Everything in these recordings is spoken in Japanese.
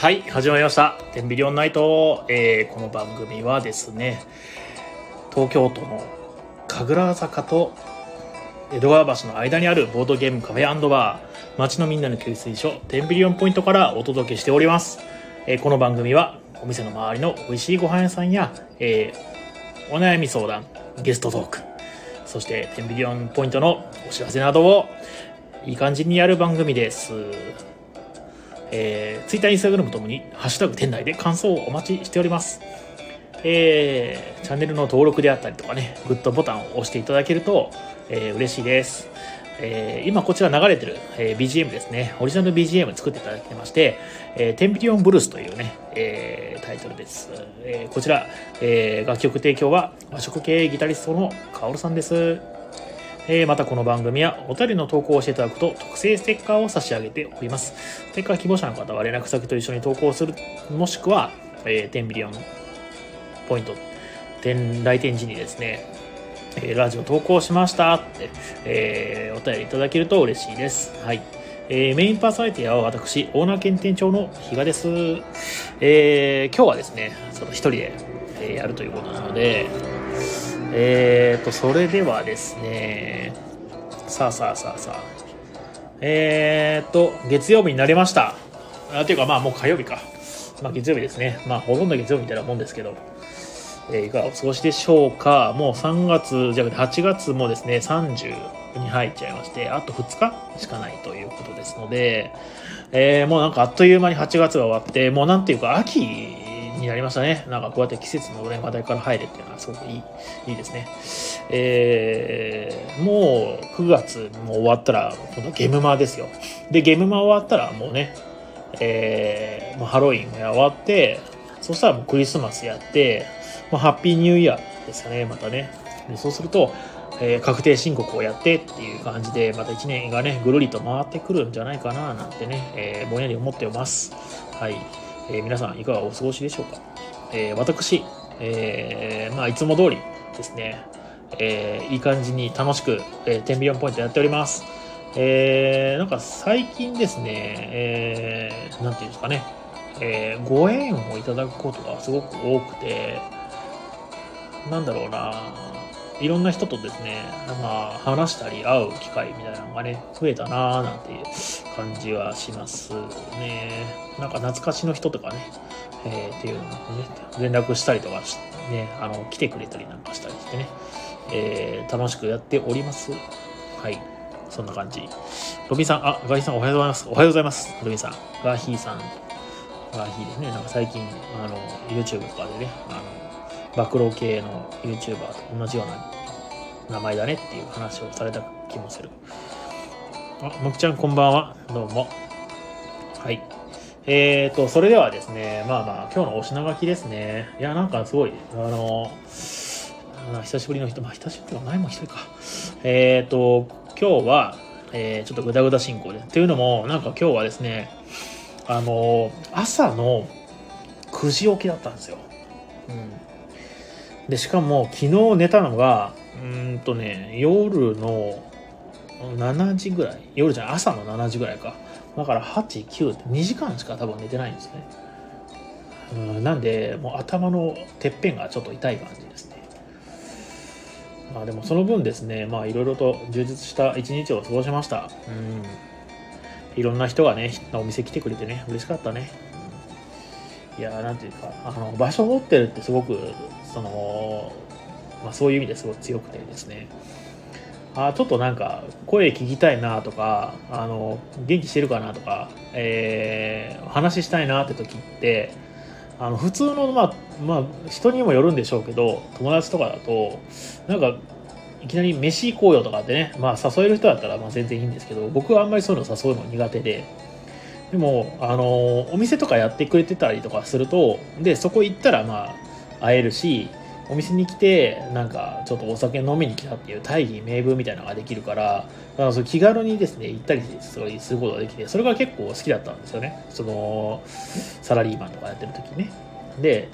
はい、始まりました。テンビリオンナイト。えー、この番組はですね、東京都の神楽坂と江戸川橋の間にあるボードゲームカフェバー、街のみんなの給水所、テンビリオンポイントからお届けしております。えー、この番組は、お店の周りの美味しいご飯屋さんや、えー、お悩み相談、ゲストトーク、そしてテンビリオンポイントのお知らせなどをいい感じにやる番組です。えー、Twitter、Instagram ともに、ハッシュタグ店内で感想をお待ちしております。えー、チャンネルの登録であったりとかね、グッドボタンを押していただけると、えー、嬉しいです。えー、今こちら流れてる、えー、BGM ですね。オリジナル BGM 作っていただいてまして、えー、テンピリオンブルースというね、えー、タイトルです。えー、こちら、えー、楽曲提供は和食系ギタリストのカオルさんです。えー、またこの番組はお便りの投稿をしていただくと特製ステッカーを差し上げております。ステッカー希望者の方は連絡先と一緒に投稿する、もしくは、えー、10ビリオンポイント、来店時にですね、え、ラジオ投稿しましたって、え、お便りいただけると嬉しいです。はい。えー、メインパーソナリティは私、オーナー兼店長の比嘉です。えー、今日はですね、その一人で、えー、やるということなので、えーと、それではですね、さあさあさあさあ、えーと、月曜日になりました。あというか、まあもう火曜日か。まあ月曜日ですね。まあほとんど月曜日みたいなもんですけど、え、いかがお過ごしでしょうか？もう3月じゃなくて8月もですね、30に入っちゃいまして、あと2日しかないということですので、えー、もうなんかあっという間に8月が終わって、もうなんていうか秋になりましたね。なんかこうやって季節のね、話題から入るっていうのはすごくいい、いいですね。えー、もう9月も終わったら、今度ゲムマですよ。で、ゲムマ終わったらもうね、えー、もうハロウィンが終わって、そしたらもうクリスマスやって、もうハッピーニューイヤーですよね、またね。でそうすると、えー、確定申告をやってっていう感じで、また1年がね、ぐるりと回ってくるんじゃないかな、なんてね、えー、ぼんやり思っております。はい。えー、皆さんいかがお過ごしでしょうか、え、私、え、まあ、いつも通りですね、えいい感じに楽しく、えー、10ビリオンポイントやっております。えなんか最近ですね、えー、なんていうんですかね、えご縁をいただくことがすごく多くて、なんだろうな、いろんな人とですね、まあ、話したり会う機会みたいなのがね、増えたなーなんていう感じはしますね。なんか懐かしの人とかね、えー、っていうのをね、連絡したりとかして、ね、あの、来てくれたりなんかしたりしてね、えー、楽しくやっております。はい。そんな感じ。ロビンさん、あ、ガーヒーさんおはようございます。おはようございます。ロビンさん。ガヒーさん、ガヒーですね。なんか最近、あの、YouTube とかでね、あの、暴露系の YouTuber と同じような名前だねっていう話をされた気もする。あ、もきちゃんこんばんは。どうも。はい。えーと、それではですね、まあまあ、今日のお品書きですね。いや、なんかすごい、あの、久しぶりの人、まあ久しぶりは前も一人か。えーと、今日は、えー、ちょっとぐだぐだ進行で。というのも、なんか今日はですね、あの、朝の9時起きだったんですよ。うん。でしかも昨日寝たのがうんとね夜の7時ぐらい。夜じゃない朝の7時ぐらいか。だから89って2時間しか多分寝てないんですね。うんなんでもう頭のてっぺんがちょっと痛い感じですね。まあでもその分ですねまあいろいろと充実した一日を過ごしました。うん。いろんな人がねお店来てくれてね嬉しかったね。いやーなんていうかあの場所を持ってるってすごくその、まあ、そういう意味ですごい強くてですね。あちょっとなんか声聞きたいなとかあの元気してるかなとか、えー、話したいなって時ってあの普通の、まあ、まあ人にもよるんでしょうけど友達とかだとなんかいきなり飯行こうよとかってね、まあ、誘える人だったらまあ全然いいんですけど僕はあんまりそういうの誘うの苦手で。でもあのお店とかやってくれてたりとかするとでそこ行ったらまあ会えるし、お店に来てなんかちょっとお酒飲みに来たっていう大義名分みたいなのができるからだからそ気軽にですね行ったりすることができてそれが結構好きだったんですよね。そのサラリーマンとかやってる時ね。で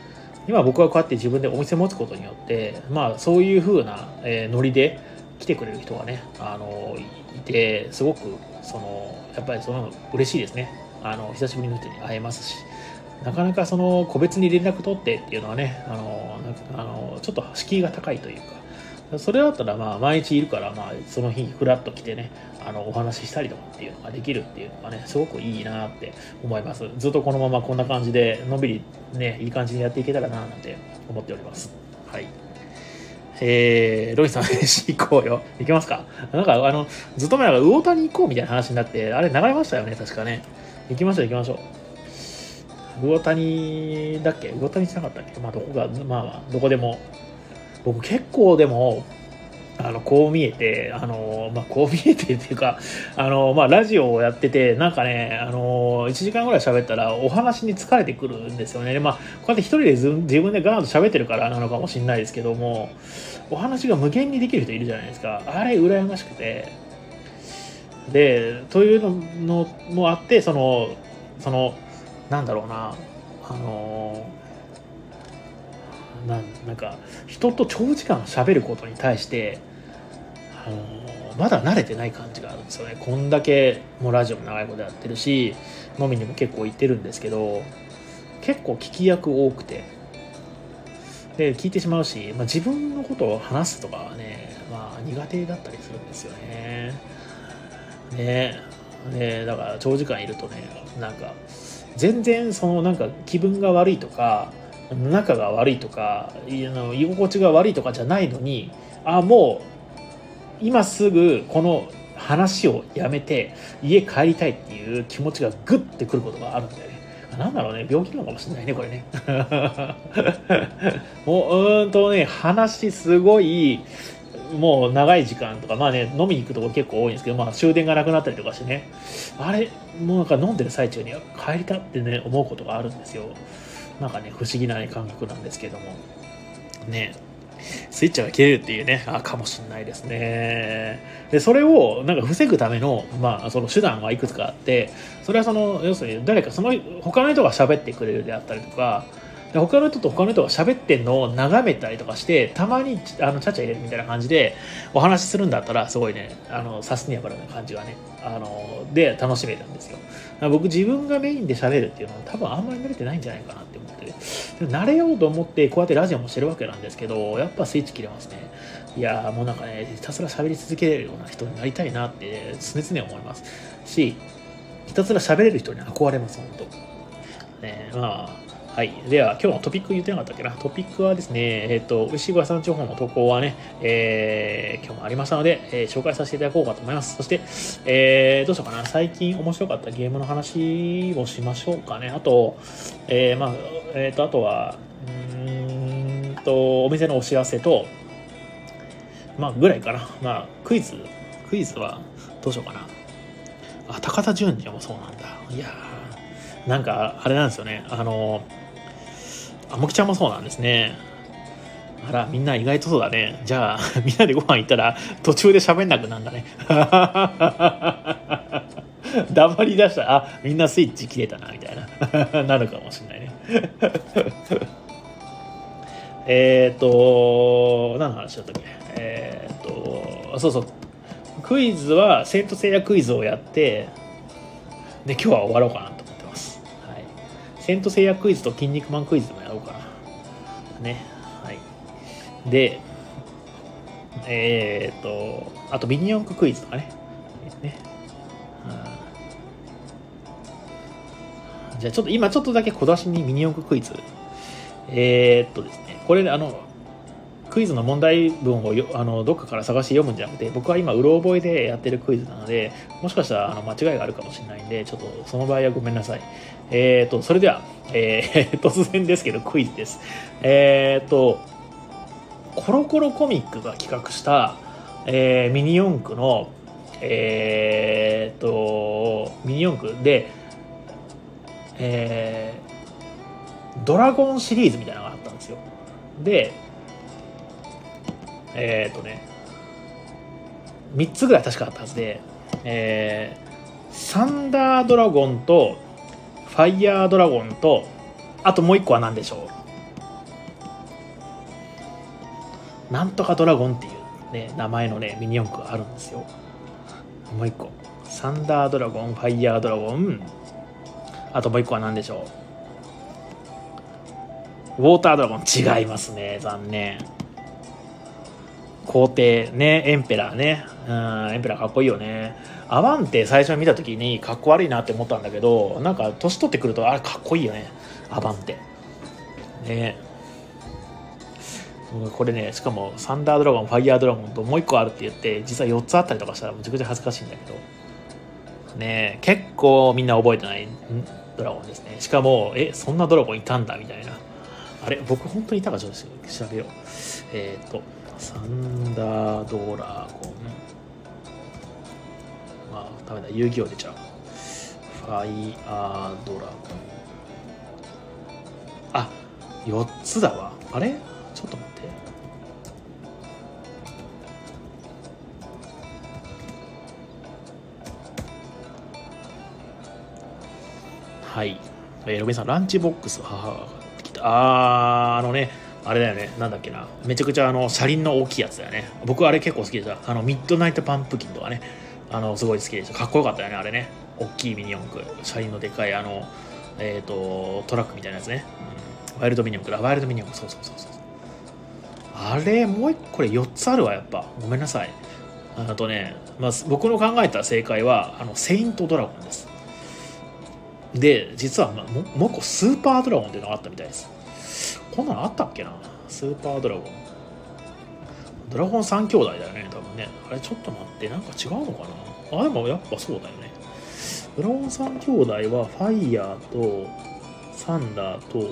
今僕はこうやって自分でお店持つことによってまあそういう風な、え、ノリで来てくれる人がねあのいてすごくそのやっぱりその嬉しいですね。あの久しぶりの人に会えますし。なかなかその個別に連絡取ってっていうのはねあのあのちょっと敷居が高いというかそれだったらまあ毎日いるからまあその日フラッと来てねあのお話ししたりとかっていうのができるっていうのがねすごくいいなって思いますずっとこのままこんな感じでのんびりねいい感じにやっていけたらななんて思っておりますはいえー、ロイさん、行こうよ。行きますか？なんか、あの、ずっと前から魚谷行こうみたいな話になって、あれ流れましたよね、確かね。行きましょう、行きましょう。魚谷だっけ？魚谷しなかったっけ？まあどこが、まあどこでも。僕結構でも、あの、こう見えて、あの、まあ、こう見えてっていうか、あの、まあ、ラジオをやってて、なんかね、あの、1時間ぐらい喋ったら、お話に疲れてくるんですよね。まあ、こうやって一人で自分でガーッと喋ってるからなのかもしれないですけども、お話が無限にできる人いるじゃないですか。あれ、羨ましくて。で、というのもあって、その、その、なんだろうな。あのななんか人と長時間喋ることに対してあのまだ慣れてない感じがあるんですよね。こんだけもうラジオも長いことやってるし飲みにも結構行ってるんですけど結構聞き役多くて。で聞いてしまうし、まあ、自分のことを話すとかはね、まあ、苦手だったりするんですよね。ね。ね。だから長時間いるとねなんか全然そのなんか気分が悪いとか仲が悪いとか居心地が悪いとかじゃないのにあもう今すぐこの話をやめて家帰りたいっていう気持ちがグッてくることがあるんだよね。なんだろうね病気なのかもしれないねこれね。もううんとね話すごいもう長い時間とか、まあね、飲みに行くとこ結構多いんですけど、まあ終電がなくなったりとかしてね、あれ、もうなんか飲んでる最中に帰りたってね、思うことがあるんですよ。なんかね、不思議な、感覚なんですけども。ね。スイッチが切れるっていうね、あかもしんないですね。で、それをなんか防ぐための、まあ、その手段はいくつかあって、それはその、要するに誰かその、他の人が喋ってくれるであったりとか、で他の人と他の人が喋ってんのを眺めたりとかしてたまにあのちゃちゃ入れるみたいな感じでお話しするんだったらすごいねあのサスティナブルな感じがねあので楽しめるんですよ。僕自分がメインで喋るっていうのは多分あんまり慣れてないんじゃないかなって思ってで慣れようと思ってこうやってラジオもしてるわけなんですけどやっぱスイッチ切れますね。いやもうなんかねひたすら喋り続けるような人になりたいなって常々思います。しひたすら喋れる人に憧れます本当。ねまあはい。では、今日のトピック言ってなかったっけな？トピックはですね、えっ、ー、と、牛小屋さん地方の投稿はね、えー、今日もありましたので、えー、紹介させていただこうかと思います。そして、えー、どうしようかな？最近面白かったゲームの話をしましょうかね。あと、えー、まあ、えっ、ー、と、あとは、うんと、お店のお知らせと、まあ、ぐらいかな。まあ、クイズ、クイズはどうしようかな。あ、高田純次もそうなんだ。いやー、なんか、あれなんですよね。あのあもきちゃんもそうなんですね。あら、みんな意外とそうだね。じゃあ、みんなでご飯行ったら途中で喋んなくなんだね。黙り出したら、あ、みんなスイッチ切れたな、みたいな。なるかもしれないね。えっと、何の話だったっけえっ、と、そうそう。クイズは、セントセイヤクイズをやって、で、今日は終わろうかな。セントセイヤクイズと筋肉マンクイズでもやろうかな。ね。はい。で、えっ、と、あとミニ四駆クイズとかね。ね。じゃあちょっと今ちょっとだけ小出しにミニ四駆クイズ。えー、っとですね、これあの、クイズの問題文をよあのどっかから探して読むんじゃなくて僕は今うろ覚えでやってるクイズなのでもしかしたらあの間違いがあるかもしれないんでちょっとその場合はごめんなさい。えっ、ー、とそれでは、えー、突然ですけどクイズです。えっ、ー、とコロコロコミックが企画した、えー、ミニ四駆のえっ、とミニ四駆でえー、ドラゴンシリーズみたいなのがあったんですよ。でえっ、とね3つぐらい確かあったはずで、えー、サンダードラゴンとファイヤードラゴンとあともう1個は何でしょう？なんとかドラゴンっていうね名前のねミニ四駆があるんですよ。もう1個。サンダードラゴンファイヤードラゴン。あともう1個は何でしょう？ウォータードラゴン。違いますね残念。皇帝ねエンペラーね。うんエンペラーかっこいいよね。アバンテ最初見た時にかっこ悪いなって思ったんだけどなんか年取ってくるとあれかっこいいよね。アバンテ。ね。これねしかもサンダードラゴンファイヤードラゴンともう1個あるって言って実は4つあったりとかしたらむちゃくちゃ恥ずかしいんだけど。ね。結構みんな覚えてないドラゴンですね。しかもえそんなドラゴンいたんだみたいな。あれ僕本当にいたかちょっと調べよう。えっ、ー、と。サンダードラゴン。まあダメだ遊戯王出ちゃう。ファイアードラゴン。あ4つだわ。あれ？ちょっと待って。はい、えー、ロビンさんランチボックス母が来た。あーあのねあれだよね。なんだっけな。めちゃくちゃあの車輪の大きいやつだよね。僕あれ結構好きでした。あのミッドナイトパンプキンとかね。あのすごい好きでした。かっこよかったよねあれね。大きいミニ四駆。車輪のでかいあのえっ、ー、とトラックみたいなやつね、うん、ワイルドミニ四駆だ。ワイルドミニ四駆。そうそうそうそう。あれもう一個これ4つあるわやっぱ。ごめんなさい。あとね、まあ、僕の考えた正解はあのセイントドラゴンです。で実は、ももう一個スーパードラゴンっていうのがあったみたいです。こんなのあったっけな？スーパードラゴン。ドラゴン3兄弟だよね多分ね。あれちょっと待ってなんか違うのかな？あでもやっぱそうだよね。ドラゴン3兄弟はファイヤーとサンダーと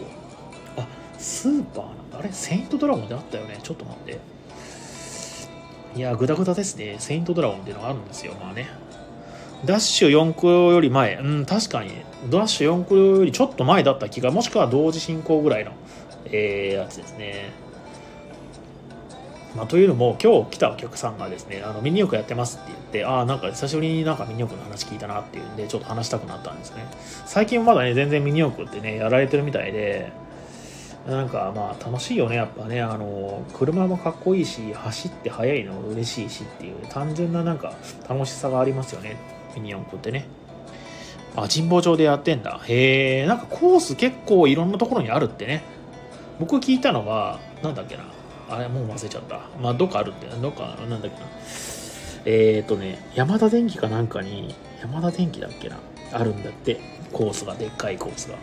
あスーパーなんだ。あれセイントドラゴンであったよね？ちょっと待って。いやグダグダですね。セイントドラゴンっていうのがあるんですよ。まあね。ダッシュ4個より前。うん確かに。ダッシュ4個よりちょっと前だった気がもしくは同時進行ぐらいのえー、やつですね。まあ、というのも今日来たお客さんがですねあのミニ四駆やってますって言ってああなんか久しぶりになんかミニ四駆の話聞いたなっていうんでちょっと話したくなったんですね。最近まだね全然ミニ四駆ってねやられてるみたいでなんかまあ楽しいよねやっぱね。あの車もかっこいいし走って速いの嬉しいしっていう単純ななんか楽しさがありますよねミニ四駆ってね。あ神保町でやってんだ。へえなんかコース結構いろんなところにあるってね。僕聞いたのはなんだっけな。あれもう忘れちゃった。まあどっかあるって。どっかなんだっけな。えっ、ー、とね山田電機かなんかに山田電機だっけな。あるんだって。コースがでっかいコースが。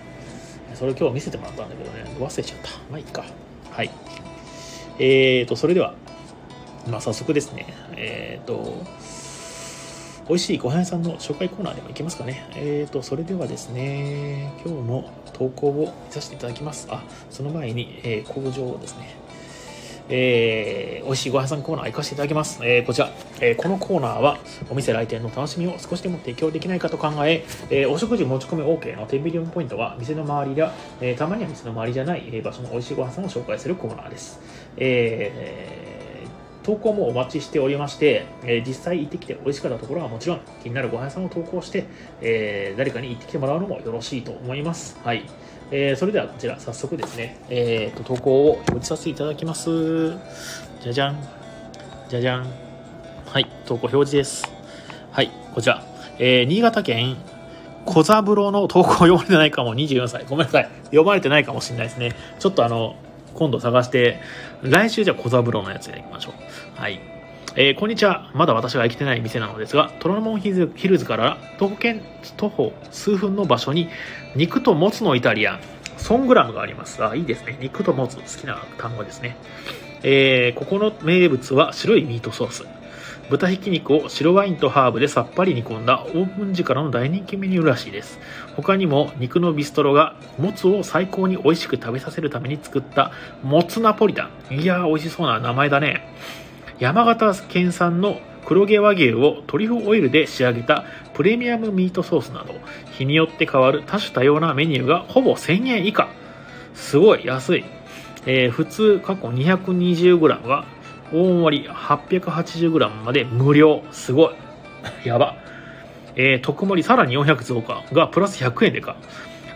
それ今日見せてもらったんだけどね。忘れちゃった。まあいいか。はい。えーとそれではまあ早速ですね。えっ、ー、と美味しいご飯屋さんの紹介コーナーでもいけますかね。えーと、それではですね、今日の投稿を見させていただきます。あ、その前に、えー、工場をですね、えー、美味しいご飯屋さんコーナー行かせていただきます。えー、こちら、えー、このコーナーはお店来店の楽しみを少しでも提供できないかと考え、えー、お食事持ち込み OK の10ビリオンポイントは店の周りや、えー、たまには店の周りじゃない、え場所の美味しいご飯屋さんを紹介するコーナーです。えー投稿もお待ちしておりまして、え、実際行ってきて美味しかったところはもちろん気になるご飯屋さんを投稿して、え、誰かに行ってきてもらうのもよろしいと思います。はい。えー、それではこちら早速ですね、えーと、投稿を表示させていただきます。じゃじゃん。じゃじゃん。はい、投稿表示です。はい、こちら。えー、新潟県小三郎の投稿読まれてないかも24歳。ごめんなさい。読まれてないかもしれないですね。ちょっとあの、今度探して、来週じゃあ小三郎のやつでいきましょう。はい。えー、こんにちは。まだ私が生きてない店なのですが、トラモンヒルズから徒歩圏徒歩数分の場所に肉ともつのイタリアン、ソングラムがあります。あ、いいですね。肉ともつ、好きな単語ですね。えー、ここの名物は白いミートソース。豚ひき肉を白ワインとハーブでさっぱり煮込んだオーブン時からの大人気メニューらしいです。他にも肉のビストロがもつを最高に美味しく食べさせるために作ったもつナポリタン。いやー美味しそうな名前だね。山形県産の黒毛和牛をトリュフオイルで仕上げたプレミアムミートソースなど日によって変わる多種多様なメニューがほぼ1000円以下。すごい安い。えー、普通過去 220g が大盛り 880g まで無料。すごい。やば。えー、特盛りさらに400増加がプラス100円でか。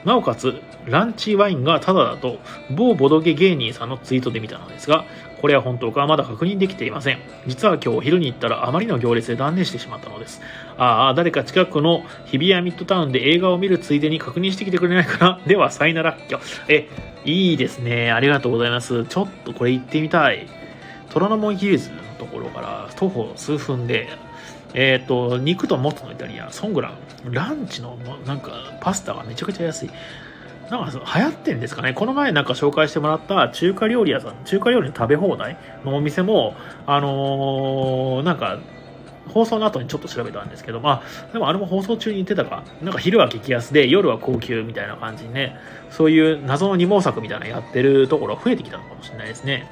なおかつ、ランチワインがタダだと、某ボドゲ芸人さんのツイートで見たのですが、これは本当かまだ確認できていません。実は今日お昼に行ったらあまりの行列で断念してしまったのです。ああ、誰か近くの日比谷ミッドタウンで映画を見るついでに確認してきてくれないかな？では、さいならっきょ。え、いいですね。ありがとうございます。ちょっとこれ行ってみたい。虎ノ門ヒルズのところから徒歩数分で、えっ、ー、と、肉ともつのイタリアン、ソングラン、ランチのなんかパスタがめちゃくちゃ安い。なんか流行ってんですかねこの前なんか紹介してもらった中華料理屋さん、中華料理の食べ放題のお店も、あのー、なんか、放送の後にちょっと調べたんですけど、まあ、でもあれも放送中に言ってたか、なんか昼は激安で夜は高級みたいな感じにね、そういう謎の二毛作みたいなのやってるところが増えてきたのかもしれないですね。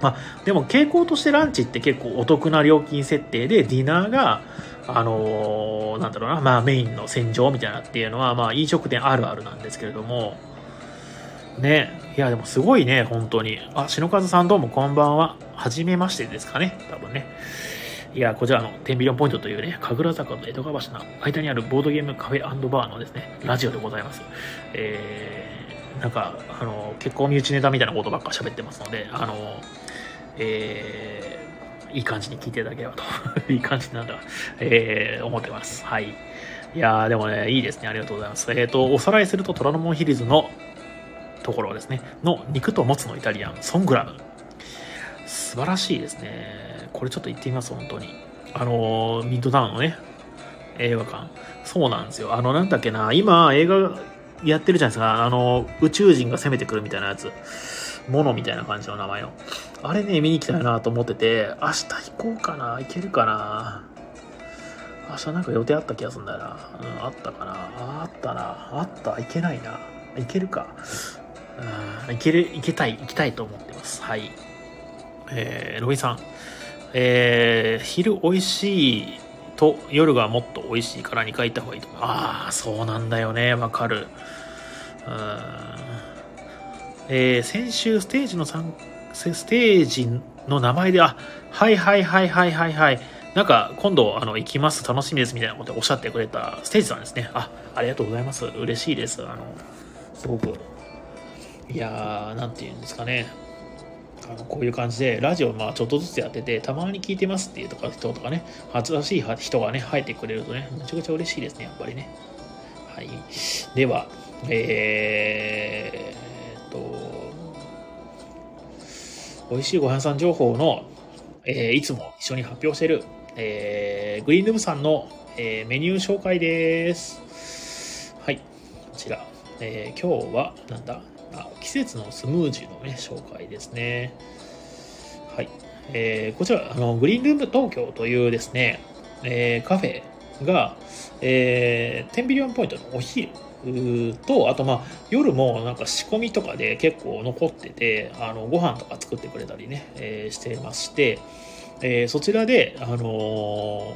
まあ、でも傾向としてランチって結構お得な料金設定で、ディナーが、あのー、なんだろうな、まあメインの戦場みたいなっていうのは、まあ飲食店あるあるなんですけれども、ね、いやでもすごいね、本当に。あ、篠和さんどうもこんばんは。はじめましてですかね、多分ね。いや、こちらのテンビリオンポイントというね、神楽坂と江戸川橋の間にあるボードゲームカフェバーのですね、ラジオでございます。えー、なんか、あの、結構身内ネタみたいなことばっか喋ってますので、あの、えー、いい感じに聞いていただければと いい感じなんだ、えー、思ってます。はい。いやー、でもね、いいですね。ありがとうございます。えっ、ー、と、おさらいすると、虎ノ門ヒルズのところですね、の肉ともつのイタリアン、ソングラム。素晴らしいですね。これちょっと行ってみます、本当に。あのー、ミッドタウンのね、映画館。そうなんですよ。あの、なんだっけな、今、映画やってるじゃないですか。あの、宇宙人が攻めてくるみたいなやつ。ものみたいな感じの名前の。あれね、見に行きたいなと思ってて、明日行こうかな行けるかな明日なんか予定あった気がするんだよな。うん、あったかなあったな。あった。行けないな。行けるか。うん、行ける、行けたい、行きたいと思ってます。はい。えー、ロビンさん。えー、昼美味しいと夜がもっと美味しいから2回行った方がいいと思う。ああ、そうなんだよね。わかる。うん。えー、先週ステージの参ステージの名前で、あ、はいはいはいはいはいはい。なんか、今度、あの、行きます、楽しみです、みたいなことをおっしゃってくれたステージさんですね。あ、ありがとうございます。嬉しいです。あの、すごく。いやー、なんて言うんですかね。あのこういう感じで、ラジオ、まあ、ちょっとずつやってて、たまに聞いてますっていうとか人とかね、新しい人がね、入ってくれるとね、めちゃくちゃ嬉しいですね、やっぱりね。はい。では、えー、と、美味しいご飯さん情報の、えー、いつも一緒に発表している、えー、グリーンルームさんの、えー、メニュー紹介です。はい、こちら。えー、今日は、なんだ？あ、季節のスムージーのね、紹介ですね。はい。えー、こちら、あの、グリーンルーム東京というですね、えー、カフェが、えー、テンビリオンポイントのお昼と、あとまあ夜もなんか仕込みとかで結構残ってて、あのご飯とか作ってくれたりね、えー、してまして、えー、そちらで、あの、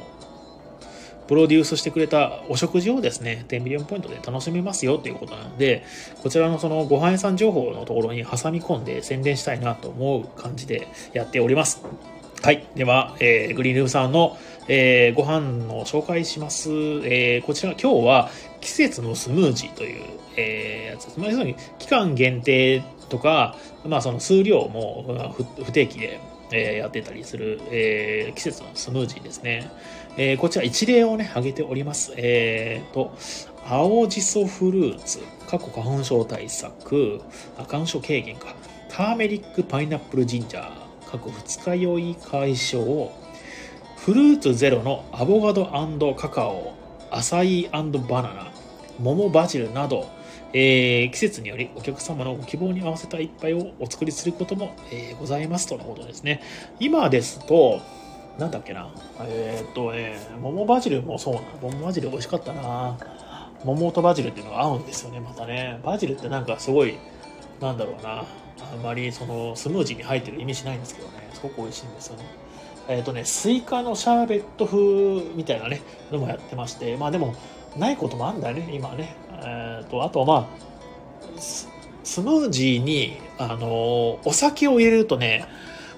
プロデュースしてくれたお食事をですね、10ミリオンポイントで楽しめますよということなので、こちらのそのご飯屋さん情報のところに挟み込んで宣伝したいなと思う感じでやっております。はい。では、えー、グリーンルームさんの、えー、ご飯の紹介します。えー、こちら、今日は季節のスムージーという、えー、やつです。まあ、要するに期間限定とか、まあ、その数量も不定期で、えー、やってたりする、えー、季節のスムージーですね。えー、こちら一例をね、挙げております。えー、と、青じそフルーツ、過去花粉症対策、花粉症軽減か、ターメリックパイナップルジンジャー、各二日酔い解消フルーツゼロのアボカドカカオアサイバナナ桃バジルなど、えー、季節によりお客様のご希望に合わせた一杯をお作りすることも、えー、ございますとのことですね。今ですとなんだっけなえー、っとね桃バジルもそうな桃バジル美味しかったな。桃とバジルっていうのが合うんですよねまたね。バジルってなんかすごいなんだろうな。あんまりそのスムージーに入ってる意味しないんですけどね。すごく美味しいんですよね。えっ、ー、とねスイカのシャーベット風みたいなねのもやってましてまあでもないこともあるんだよね今ねえっ、ー、とあとまあスムージーにあのお酒を入れるとね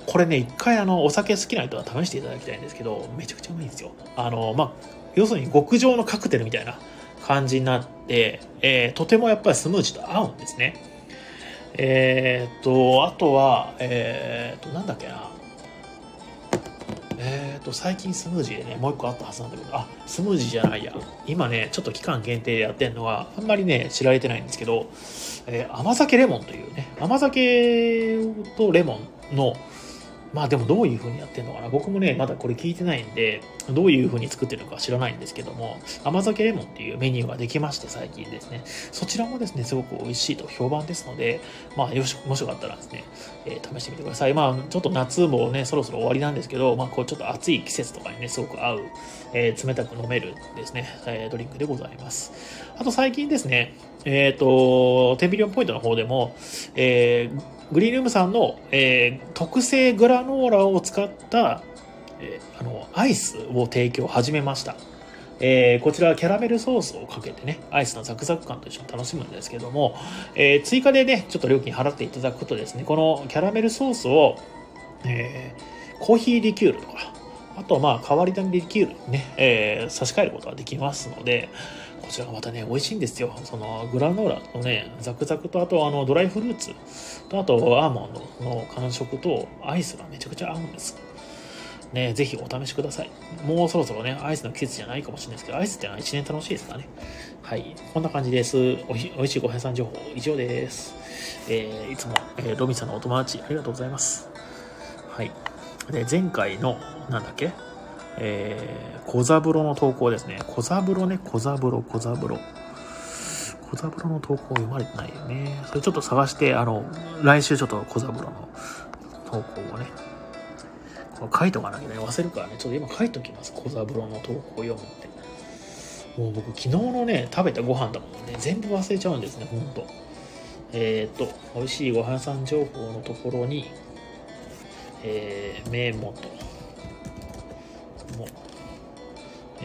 これね、一回あの、お酒好きな人は試していただきたいんですけど、めちゃくちゃうまいんですよ。あの、まあ、要するに極上のカクテルみたいな感じになって、えー、とてもやっぱりスムージーと合うんですね。えー、と、あとは、えー、と、なんだっけな。えー、と、最近スムージーでね、もう一個あったはずなんだけど、あ、スムージーじゃないや。今ね、ちょっと期間限定でやってるのは、あんまりね、知られてないんですけど、えー、甘酒レモンというね、甘酒とレモンの、まあでもどういう風にやってるのかな僕もね、まだこれ聞いてないんで、どういう風に作ってるか知らないんですけども、甘酒レモンっていうメニューができまして最近ですね、そちらもですね、すごく美味しいと評判ですので、まあよし、もしよかったらですね、えー、試してみてください。まあちょっと夏もね、そろそろ終わりなんですけど、まあこうちょっと暑い季節とかにね、すごく合う、えー、冷たく飲めるですね、えー、ドリンクでございます。あと最近ですね、えっ、と、テンビリオンポイントの方でも、えー、グリーンルームさんの、えー、特製グラノーラを使った、えー、あのアイスを提供始めました。えー、こちらはキャラメルソースをかけてね、アイスのザクザク感と一緒に楽しむんですけども、えー、追加でね、ちょっと料金払っていただくことですね、このキャラメルソースを、えー、コーヒーリキュールとか、あとまあ代わりのリキュールにね、えー、差し替えることができますので、こちらがまたね、美味しいんですよ。そのグラノーラのね、ザクザクと、あとあのドライフルーツと、あとアーモンドの感触とアイスがめちゃくちゃ合うんです。ね、ぜひお試しください。もうそろそろね、アイスの季節じゃないかもしれないですけど、アイスってのは1年楽しいですからね。はい。こんな感じです。おいおいしいご飯屋さん情報以上です。えー、いつも、えー、ロミさんのお友達ありがとうございます。はい。で、前回の、なんだっけ？えー、小三郎の投稿ですね。小三郎ね、小三郎、小三郎。小三郎の投稿読まれてないよね。それちょっと探して、あの、来週ちょっと小三郎の投稿をね、これ書いとかなきゃね、忘れるからね、ちょっと今書いときます。小三郎の投稿を読むって。もう僕、昨日のね、食べたご飯だもんね、全部忘れちゃうんですね、ほんと。えっ、と、美味しいご飯屋さん情報のところに、えー、メモと、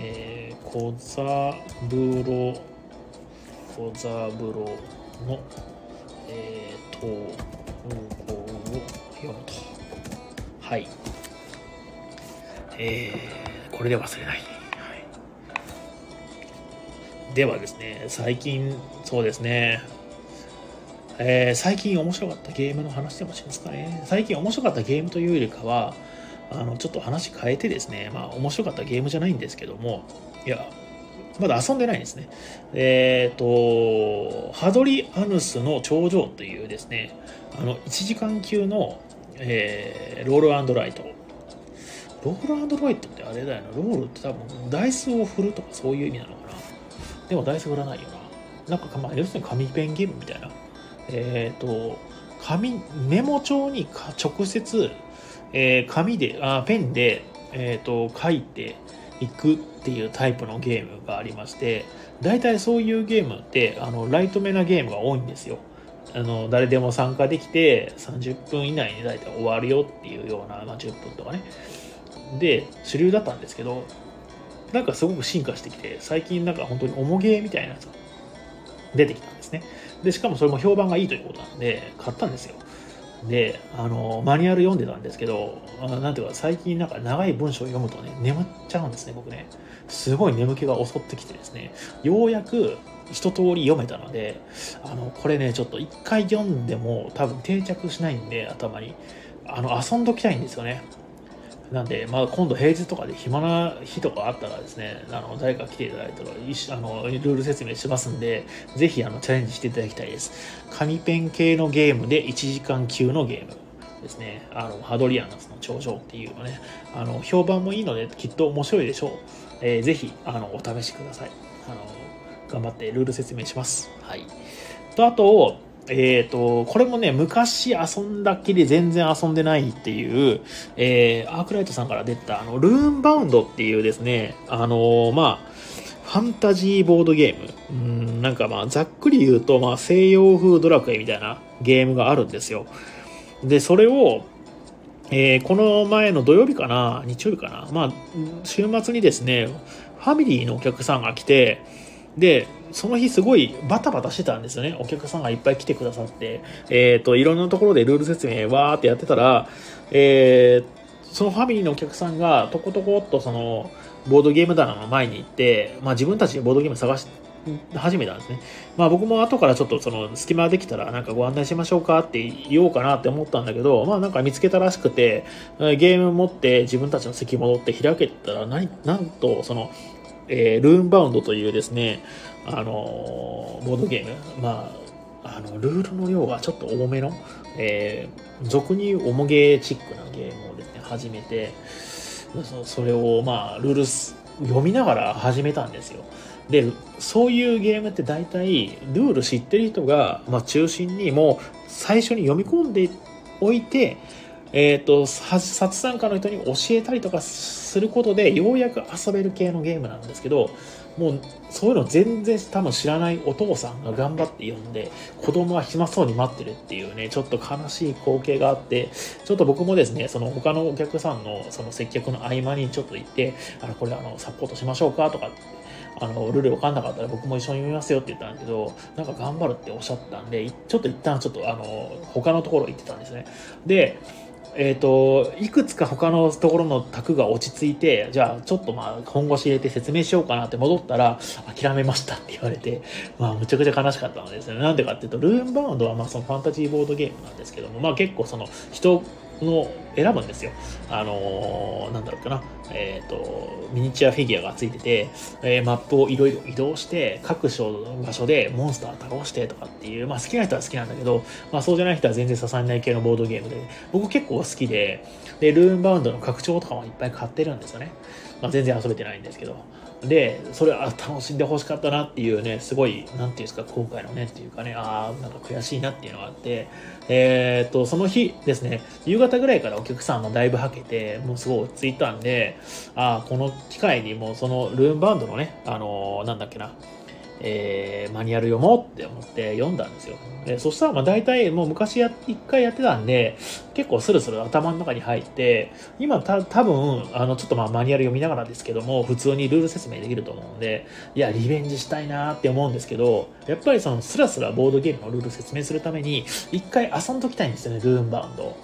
えー、小座風呂、小座風呂の、えー、投稿を読むと。はい。えー、これで忘れない。はい、ではですね、最近、そうですね、えー、最近面白かったゲームの話でもしますかね。最近面白かったゲームというよりかは、あの、ちょっと話変えてですね、まあ、面白かったゲームじゃないんですけども、いや、まだ遊んでないんですね。えっ、ー、と、ハドリアヌスの頂上というですね、あの、1時間級の、えー、ロールライト。ロールライトってあれだよな、ロールって多分、ダイスを振るとかそういう意味なのかな。でもダイス振らないよな。なんか、まあ、要するに紙ペンゲームみたいな。えっ、ー、と、紙、メモ帳に直接えー、紙であペンで、えーと、書いていくっていうタイプのゲームがありまして大体そういうゲームってあのライトめなゲームが多いんですよ。あの誰でも参加できて30分以内に大体終わるよっていうような、まあ、10分とかね。で主流だったんですけどなんかすごく進化してきて最近なんか本当に重ゲーみたいなやつが出てきたんですね。でしかもそれも評判がいいということなんで買ったんですよ。で、あの、マニュアル読んでたんですけど、なんていうか、最近なんか長い文章を読むとね、眠っちゃうんですね、僕ね。すごい眠気が襲ってきてですね、ようやく一通り読めたので、あの、これね、ちょっと一回読んでも多分定着しないんで、頭に。あの、遊んどきたいんですよね。なんで、まあ、今度平日とかで暇な日とかあったらですね、あの誰か来ていただいたらあのルール説明しますんで、ぜひあのチャレンジしていただきたいです。紙ペン系のゲームで1時間級のゲームですね。あのハドリアナスの頂上っていうのね、あの評判もいいのできっと面白いでしょう。えー、ぜひあのお試しください。あの頑張ってルール説明します。はい。と、あと、えっ、ー、と、これもね、昔遊んだっきり全然遊んでないっていう、えー、アークライトさんから出た、あの、ルーンバウンドっていうですね、あのー、まあ、ファンタジーボードゲーム。うん、なんかまあ、ざっくり言うと、まあ、西洋風ドラクエみたいなゲームがあるんですよ。で、それを、えー、この前の土曜日かな日曜日かなまあ、週末にですね、ファミリーのお客さんが来て、で、その日すごいバタバタしてたんですよね。お客さんがいっぱい来てくださって、えっ、ー、と、いろんなところでルール説明わーってやってたら、えー、そのファミリーのお客さんがとことこっとその、ボードゲーム棚の前に行って、まあ自分たちでボードゲーム探し始めたんですね。まあ僕も後からちょっとその隙間できたらなんかご案内しましょうかって言おうかなって思ったんだけど、まあなんか見つけたらしくて、ゲーム持って自分たちの席戻って開けたら、なんとその、えー、ルーンバウンドというですね、あのー、ボードゲーム、まあ、あの、ルールの量がちょっと多めの、えー、俗に言う重ゲーチックなゲームをですね、始めて、それをまあ、ルール読みながら始めたんですよ。でそういうゲームって大体ルール知ってる人が、まあ、中心にもう最初に読み込んでおいてえっ、ー、と、初参加の人に教えたりとかすることで、ようやく遊べる系のゲームなんですけど、もう、そういうの全然多分知らないお父さんが頑張って読んで、子供は暇そうに待ってるっていうね、ちょっと悲しい光景があって、ちょっと僕もですね、その他のお客さんのその接客の合間にちょっと行って、あの、これあの、サポートしましょうかとかあの、ルール分かんなかったら僕も一緒に読みますよって言ったんだけど、なんか頑張るっておっしゃったんで、ちょっと一旦ちょっとあの、他のところ行ってたんですね。で、えっ、ー、と、いくつか他のところの卓が落ち着いて、じゃあちょっとまあ本腰入れて説明しようかなって戻ったら、諦めましたって言われて、まあむちゃくちゃ悲しかったのですね。なんでかっていうと、ルーンバウンドはまあそのファンタジーボードゲームなんですけども、まあ結構その人の選ぶんですよ。あのー、なんだろうかな。えっ、ー、と、ミニチュアフィギュアがついてて、えー、マップをいろいろ移動して、各所の場所でモンスター倒してとかっていう、まあ好きな人は好きなんだけど、まあそうじゃない人は全然刺さらない系のボードゲームで、僕結構好きで、で、ルーンバウンドの拡張とかもいっぱい買ってるんですよね。まあ全然遊べてないんですけど。で、それは楽しんでほしかったなっていうね、すごい、何て言うんですか、今回のねっていうかね、ああ、なんか悔しいなっていうのがあって、えー、っと、その日ですね、夕方ぐらいからお客さんもだいぶはけて、もうすごい落ち着いたんで、ああ、この機会にもうそのルーンバンドのね、あのー、なんだっけな、えー、マニュアル読もうって思って読んだんですよ。でそしたらまあ大体もう昔や一回やってたんで、結構スルスル頭の中に入って、今た多分あのちょっとまあマニュアル読みながらですけども、普通にルール説明できると思うんで、いや、リベンジしたいなって思うんですけど、やっぱりそのスラスラボードゲームのルール説明するために、一回遊んどきたいんですよね、ルーンバウンド。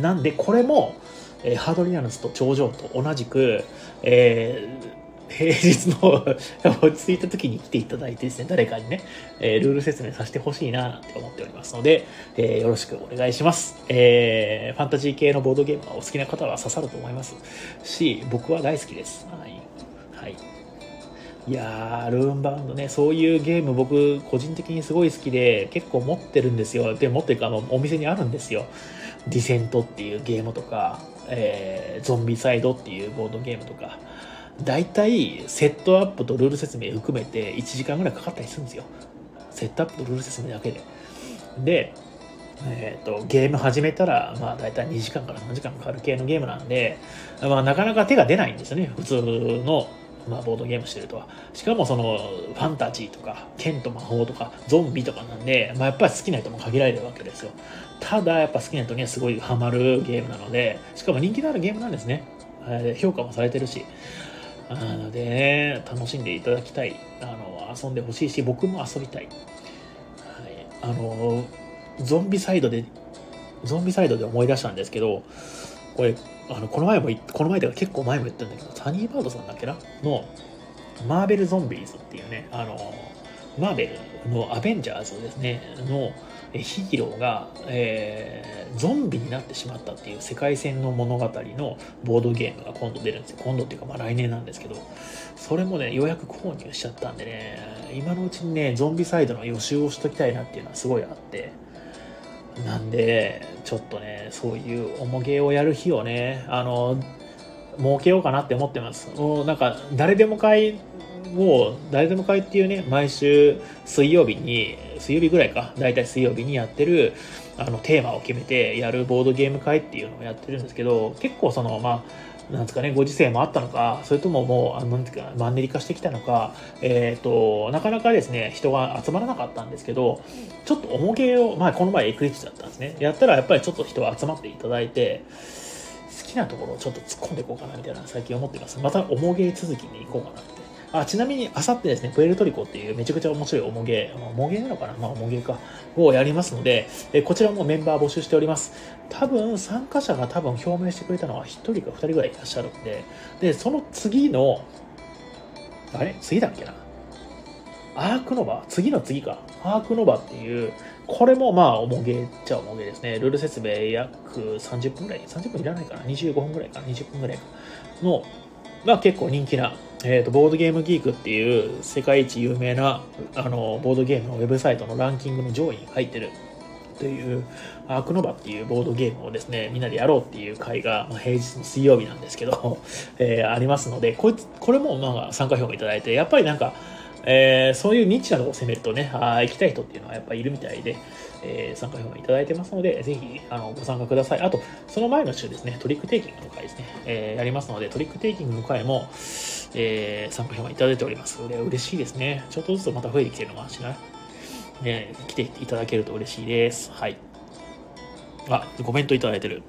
なんで、これも、えー、ハードリアルズと頂上と同じく、えー平日の落ち着いた時に来ていただいてですね、誰かにね、えー、ルール説明させてほしいななんて思っておりますので、えー、よろしくお願いします。えー、ファンタジー系のボードゲームはお好きな方は刺さると思いますし、僕は大好きです。はい。はい。いやー、ルーンバウンドね、そういうゲーム僕、個人的にすごい好きで、結構持ってるんですよ。で、持ってるか、あの、お店にあるんですよ。ディセントっていうゲームとか、えー、ゾンビサイドっていうボードゲームとか、大体セットアップとルール説明含めて1時間ぐらいかかったりするんですよ。セットアップとルール説明だけで。で、えっ、ー、と、ゲーム始めたら、まあ大体2時間から3時間かかる系のゲームなんで、まあなかなか手が出ないんですよね。普通の、まあ、ボードゲームしてるとは。しかもその、ファンタジーとか、剣と魔法とか、ゾンビとかなんで、まあやっぱり好きな人も限られるわけですよ。ただ、やっぱ好きな人にはすごいハマるゲームなので、しかも人気のあるゲームなんですね。評価もされてるし。なので、ね、楽しんでいただきたい。あの、遊んでほしいし、僕も遊びたい。はい、あの、ゾンビサイドで、ゾンビサイドで思い出したんですけど、これ、あの、この前も、この前では結構前も言ったんだけど、サニーバードさんだっけな？の、マーベルゾンビーズっていうね、あの、マーベルのアベンジャーズですね、の、ヒーローが、えー、ゾンビになってしまったっていう世界線の物語のボードゲームが今度出るんですよ。今度っていうかまあ来年なんですけど、それもね、ようやく購入しちゃったんでね、今のうちにね、ゾンビサイドの予習をしときたいなっていうのはすごいあって、なんで、ちょっとね、そういう重げをやる日をね、あの、設けようかなって思ってます。もうなんか、誰でも買いを誰でも買いっていうね、毎週水曜日に、水曜日ぐらいか、だいたい水曜日にやってる、あの、テーマを決めてやるボードゲーム会っていうのをやってるんですけど、結構その、まあ、なんですかね、ご時世もあったのか、それとももう、あなんていうか、マンネリ化してきたのか、えっ、ー、と、なかなかですね、人が集まらなかったんですけど、ちょっと重げを、まあ、この前エクリプスだったんですね。やったらやっぱりちょっと人集まっていただいて、好きなところをちょっと突っ込んでいこうかなみたいな最近思ってます。また重げ続きに行こうかなって。あちなみに、あさってですね、プエルトリコっていうめちゃくちゃ面白いおもげ、おもげなのかな？まあ、おもげか。をやりますので、えこちらもメンバー募集しております。多分、参加者が多分表明してくれたのは1人か2人ぐらいいらっしゃるんで、で、その次の、あれ？次だっけな？アークノバ？次の次か。アークノバっていう、これもまあ、おもげっちゃおもげですね。ルール説明約30分ぐらい、30分いらないかな ?25 分ぐらいか？な ?20 分ぐらいかの、が結構人気な、えっ、ー、と、ボードゲームギークっていう世界一有名な、あの、ボードゲームのウェブサイトのランキングの上位に入ってる。という、アークノバっていうボードゲームをですね、みんなでやろうっていう会が、まあ、平日の水曜日なんですけど、えー、ありますので、こいつ、これもまあ参加票もいただいて、やっぱりなんか、えー、そういうニッチなとこを攻めるとね、あ行きたい人っていうのはやっぱいるみたいで、えー、参加表明いただいてますので、ぜひあのご参加ください。あと、その前の週ですね、トリックテイキングの回ですね、えー、やりますので、トリックテイキングの回も、えー、参加表明いただいております。で嬉しいですね。ちょっとずつまた増えてきてるのかもしない。ね、来ていただけると嬉しいです。はい。あ、コメントいただいてる。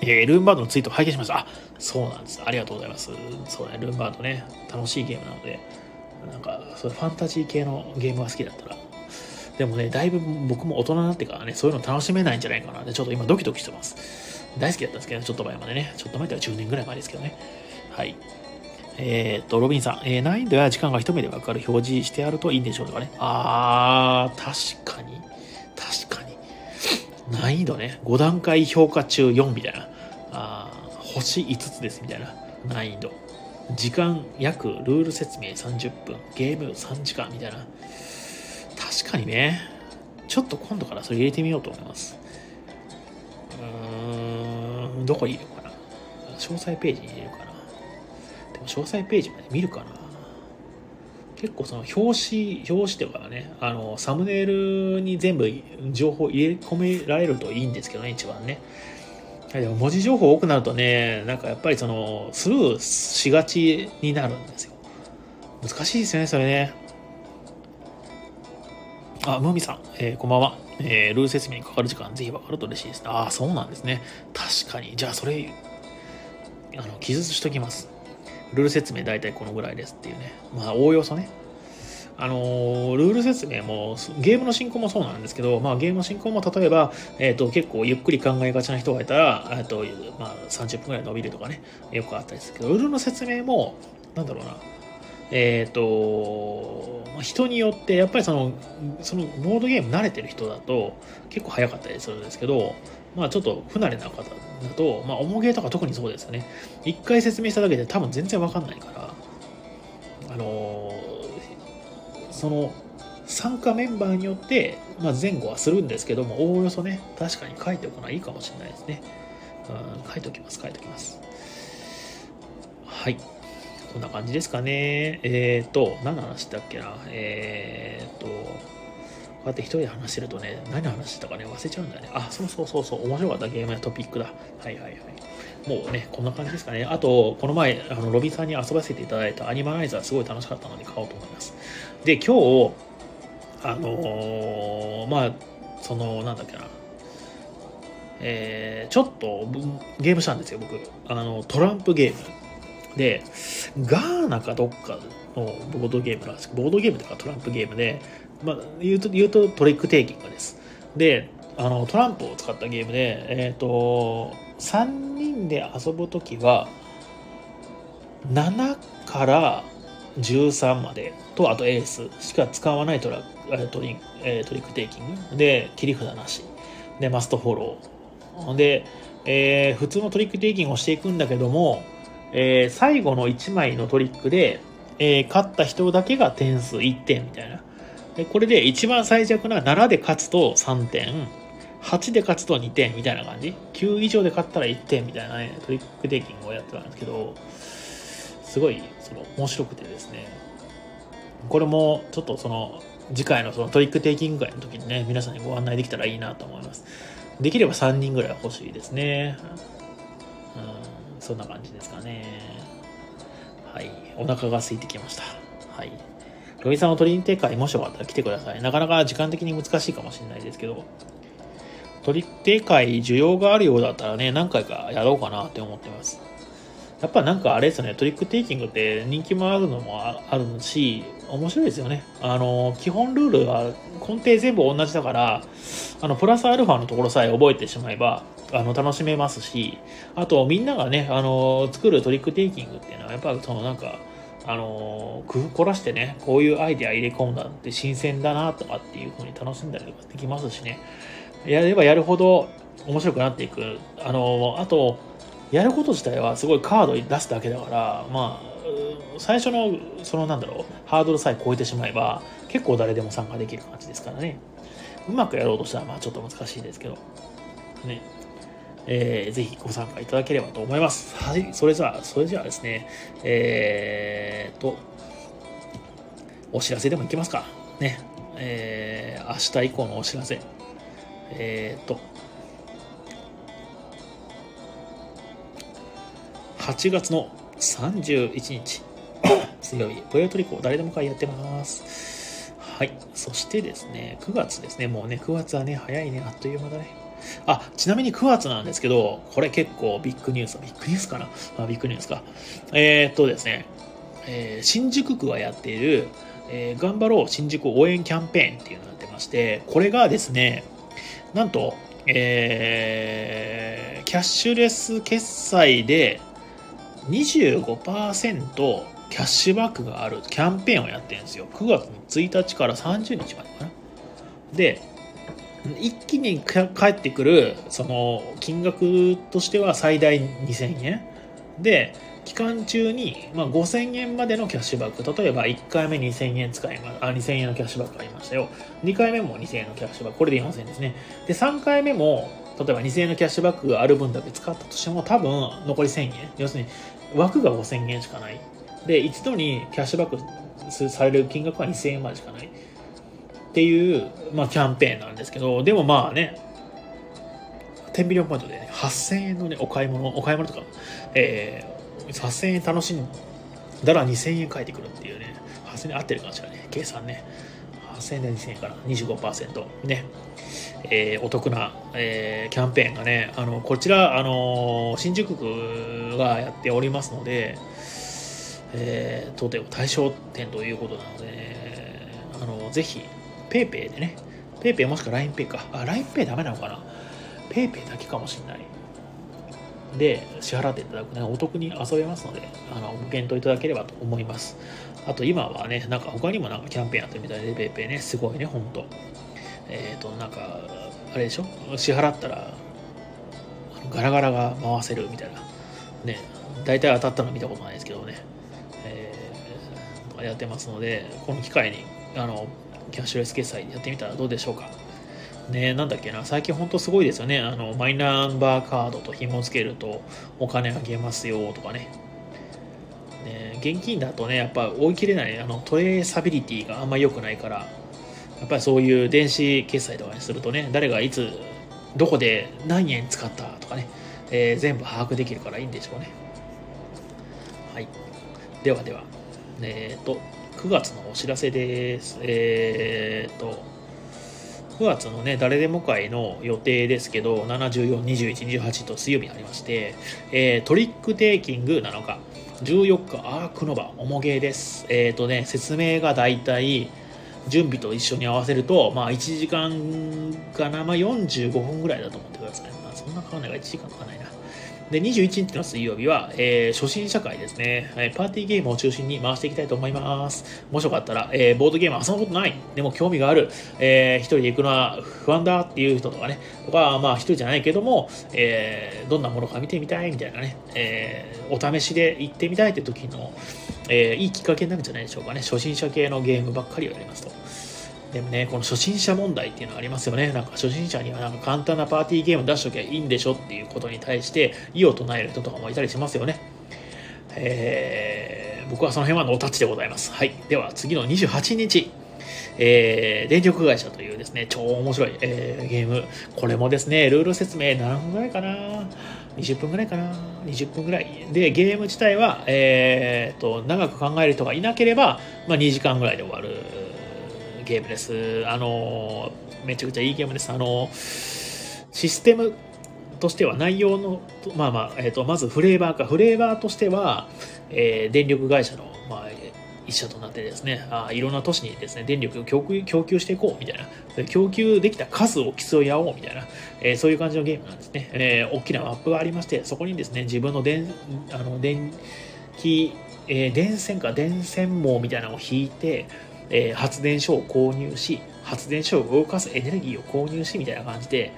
えー、ルーンバードのツイート拝見しました。あ、そうなんです。ありがとうございます。そうね、ルーンバードね、楽しいゲームなので、なんか、そうファンタジー系のゲームが好きだったら、でもね、だいぶ僕も大人になってからね、そういうの楽しめないんじゃないかなって、ちょっと今ドキドキしてます。大好きだったんですけど、ちょっと前までね、ちょっと前では10年ぐらい前ですけどね。はい。えー、っと、ロビンさん、えー、難易度や時間が一目でわかる表示してあるといいんでしょうかね。あー、確かに。確かに。難易度ね、5段階評価中4みたいな。あ星5つですみたいな難易度。時間約ルール説明30分、ゲーム3時間みたいな。確かにね、ちょっと今度からそれ入れてみようと思います。うーん、どこに入れようかな。詳細ページに入れるかな。でも詳細ページまで見るかな。結構その表紙、表紙とかね、あの、サムネイルに全部情報入れ込められるといいんですけどね、一番ね。でも文字情報多くなるとね、なんかやっぱりその、スルーしがちになるんですよ。難しいですよね、それね。あ、ムーミさん、えー、こんばんは。えー、ルール説明にかかる時間、ぜひ分かると嬉しいです。ああ、そうなんですね。確かに。じゃあ、それ、あの、記述しときます。ルール説明大体このぐらいですっていうね。まあ、おおよそね。あの、ルール説明も、ゲームの進行もそうなんですけど、まあ、ゲームの進行も例えば、えっ、ー、と、結構ゆっくり考えがちな人がいたら、えっと、まあ、30分くらい伸びるとかね、よくあったりするけど、ルールの説明も、なんだろうな、えっ、ー、と、人によって、やっぱりその、そのボードゲーム慣れてる人だと、結構早かったりするんですけど、まあちょっと不慣れな方だと、まあ重ゲーとか特にそうですよね。一回説明しただけで多分全然わかんないから、あのその参加メンバーによって、まあ、前後はするんですけども、おおよそね、確かに書いておくのはいいかもしれないですね。うん、書いておきます、書いておきます。はい。こんな感じですかね。えっ、ー、と、何の話だっけな。えっ、ー、と、こうやって一人で話してるとね、何の話したかね、忘れちゃうんだよね。あ、そうそうそうそう、面白かったゲームやトピックだ。はいはいはい。もうね、こんな感じですかね。あと、この前、あのロビンさんに遊ばせていただいたアニマライザー、すごい楽しかったので買おうと思います。で、今日、あのー、まあ、その、なんだっけな、えー、ちょっとゲームしたんですよ、僕。あの、トランプゲーム。で、ガーナかどっかのボードゲームらしく、ボードゲームとかトランプゲームで、まあ、言うと、言うとトリックテイキングです。で、あの、トランプを使ったゲームで、えっ、ー、と、3人で遊ぶときは、7から13までと、あとエースしか使わないトラトリ、トリックテイキングで、切り札なし。で、マストフォロー。で、えー、普通のトリックテイキングをしていくんだけども、えー、最後の1枚のトリックで、えー、勝った人だけが点数1点みたいな。で、これで一番最弱な7で勝つと3点、8で勝つと2点みたいな感じ。9以上で勝ったら1点みたいなね、トリックテイキングをやってたんですけど、すごい、その、面白くてですね。これも、ちょっとその、次回のそのトリックテイキング会の時にね、皆さんにご案内できたらいいなと思います。できれば3人ぐらい欲しいですね。そんな感じですかね。はい。お腹が空いてきました。はい。ロビンさんのトリンテ会もしよかったら来てください。なかなか時間的に難しいかもしれないですけど、取り手会需要があるようだったらね、何回かやろうかなって思ってます。やっぱなんかあれですよね、トリックテイキングって人気もあるのもあるし、面白いですよね。あの、基本ルールは根底全部同じだから、あの、プラスアルファのところさえ覚えてしまえば、あの、楽しめますし、あとみんながね、あの、作るトリックテイキングっていうのは、やっぱそのなんか、あの工夫凝らしてね、こういうアイデア入れ込んだって新鮮だなとかっていう風に楽しんだりとかできますしね、やればやるほど面白くなっていく。あのあと、やること自体はすごいカード出すだけだから、まあ、最初の、そのなんだろう、ハードルさえ超えてしまえば、結構誰でも参加できる感じですからね。うまくやろうとしたら、まあちょっと難しいですけど、ね。えー、ぜひご参加いただければと思います。はい、それじゃあ、それじゃあですね、えーと、お知らせでもいきますか？ね。えー、明日以降のお知らせ。えーと、8月の31日、水曜日、ポヨトリコ誰でも会やってます。はい。そしてですね、9月ですね。もうね、9月はね、早いね。あっという間だね。あ、ちなみに9月なんですけど、これ結構ビッグニュース、ビッグニュースかな？あビッグニュースか。えー、っとですね、えー、新宿区がやっている、えー、頑張ろう新宿応援キャンペーンっていうのをやってまして、これがですね、なんと、えー、キャッシュレス決済で、25%キャッシュバックがあるキャンペーンをやってるんですよ。9月の1日から30日までかな。で、一気に返ってくる、その、金額としては最大2000円。で、期間中に、まあ、5000円までのキャッシュバック。例えば、1回目2000円使いま、あ、2000円のキャッシュバックありましたよ。2回目も2000円のキャッシュバック。これで4000円ですね。で、3回目も、例えば2000円のキャッシュバックがある分だけ使ったとしても、多分残り1000円。要するに、枠が5000円しかない。で、一度にキャッシュバックされる金額は2000円までしかない。っていう、まあ、キャンペーンなんですけど、でもまあね、10ビリオンポイントで、ね、8000円のね、お買い物、お買い物とか、えー、8000円楽しんだら2000円返ってくるっていうね、8000円合ってるかもしらね、計算ね。8000円で2000円から25%ね、えー、お得な、えー、キャンペーンがね、あの、こちら、あの、新宿区がやっておりますので、えー、当店対象店ということなので、あの、ぜひ、PayPay でね、PayPay もしくは LINEPay か。あ、LINEPay ダメなのかな ?PayPay だけかもしれない。で、支払っていただくね、お得に遊べますので、あの、ご検討いただければと思います。あと今はね、なんか他にもなんかキャンペーンやってるみたいで、PayPay ね、すごいね、ほんと。えっ、ー、と、なんか、あれでしょ？支払ったら、ガラガラが回せるみたいな。ね、大体当たったの見たことないですけどね。えー、やってますので、この機会に、あの、キャッシュレス決済やってみたらどうでしょうか？ね、なんだっけな、最近ほんとすごいですよね。あの、マイナンバーカードと紐付けるとお金あげますよとかね。ね現金だとね、やっぱ追い切れない、あの、トレーサビリティがあんま良くないから、やっぱりそういう電子決済とかにするとね、誰がいつ、どこで何円使ったとかね、えー、全部把握できるからいいんでしょうね。はい。ではでは、えっ、と、9月のお知らせです。えっ、と、9月のね、誰でも会の予定ですけど、74、21、28と水曜日にありまして、えー、トリックテイキング7日、14日、アークノバ、おもげです。えっ、とね、説明がだいたい、準備と一緒に合わせると、まあ1時間かな、まあ45分ぐらいだと思ってください。まあそんなかかんないが1時間かかんないな。で、21日の水曜日は、えー、初心者会ですね、はい。パーティーゲームを中心に回していきたいと思います。もしよかったら、えー、ボードゲーム遊んだことない、でも興味がある、えー、一人で行くのは不安だっていう人とかね、とか、まあ一人じゃないけども、えー、どんなものか見てみたいみたいなね、えー、お試しで行ってみたいって時の、えー、いいきっかけになるんじゃないでしょうかね。初心者系のゲームばっかりをやりますと。でもね、この初心者問題っていうのがありますよね。なんか初心者にはなんか簡単なパーティーゲーム出しときゃいいんでしょっていうことに対して異を唱える人とかもいたりしますよね。えー、僕はその辺はノータッチでございます。はい。では次の28日。えー、電力会社というですね、超面白い、えー、ゲーム。これもですね、ルール説明何分ぐらいかな ?20 分ぐらいかな ?20 分ぐらい。で、ゲーム自体は、えー、と、長く考える人がいなければ、まあ、2時間ぐらいで終わるゲームです。あの、めちゃくちゃいいゲームです。あの、システムとしては内容の、まあまあ、えーと、まずフレーバーか。フレーバーとしては、えー、電力会社の、まあ、一社となってですね。あいろんな都市にですね電力を供給供給していこうみたいな。供給できた数を競い合おうみたいな、えー、そういう感じのゲームなんですね、えー、大きなマップがありましてそこにですね自分の電あの電気、えー、電線か電線網みたいなのを引いて、えー、発電所を購入し発電所を動かすエネルギーを購入しみたいな感じで、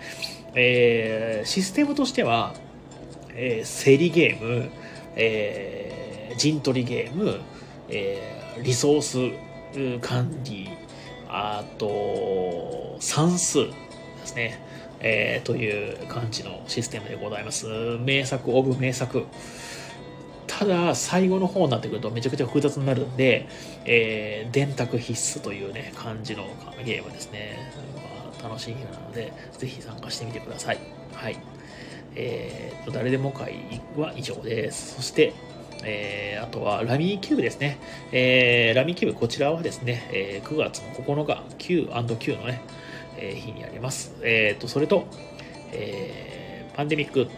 えー、システムとしては、えー、競りゲーム、えー、陣取りゲーム、えー、リソース管理、あと、算数ですね、えー、という感じのシステムでございます。名作オブ名作。ただ、最後の方になってくるとめちゃくちゃ複雑になるんで、えー、電卓必須というね、感じのゲームですね。楽しいゲームなので、ぜひ参加してみてください。はい。えーと、誰でも会は以上です。そして、えー、あとはラミーキューブですね。えー、ラミーキューブ、こちらはですね、えー、9月の9日、Q&Q のね、えー、日にあります。えっ、ー、と、それと、えー、パンデミック、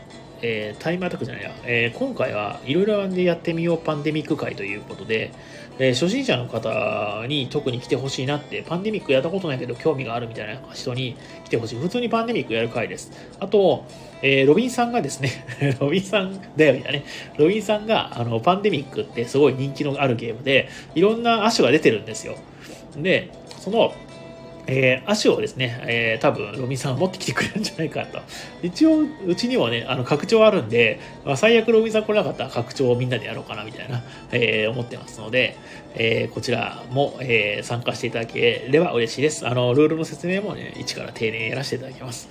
えー、タイムアタックじゃないや、えー、今回はいろいろやってみようパンデミック会ということで、えー、初心者の方に特に来てほしいなって、パンデミックやったことないけど興味があるみたいな人に来てほしい。普通にパンデミックやる回です。あと、え、ロビンさんがですね ロビンさんだよりだね。ロビンさんが、あの、パンデミックってすごい人気のあるゲームで、いろんな亜種が出てるんですよ。で、その、えー、足をですね、えー、多分、ロミさん持ってきてくれるんじゃないかと。一応、うちにはね、あの、拡張あるんで、まあ、最悪ロミさん来なかったら拡張をみんなでやろうかな、みたいな、えー、思ってますので、えー、こちらも、えー、参加していただければ嬉しいです。あの、ルールの説明もね、一から丁寧にやらせていただきます。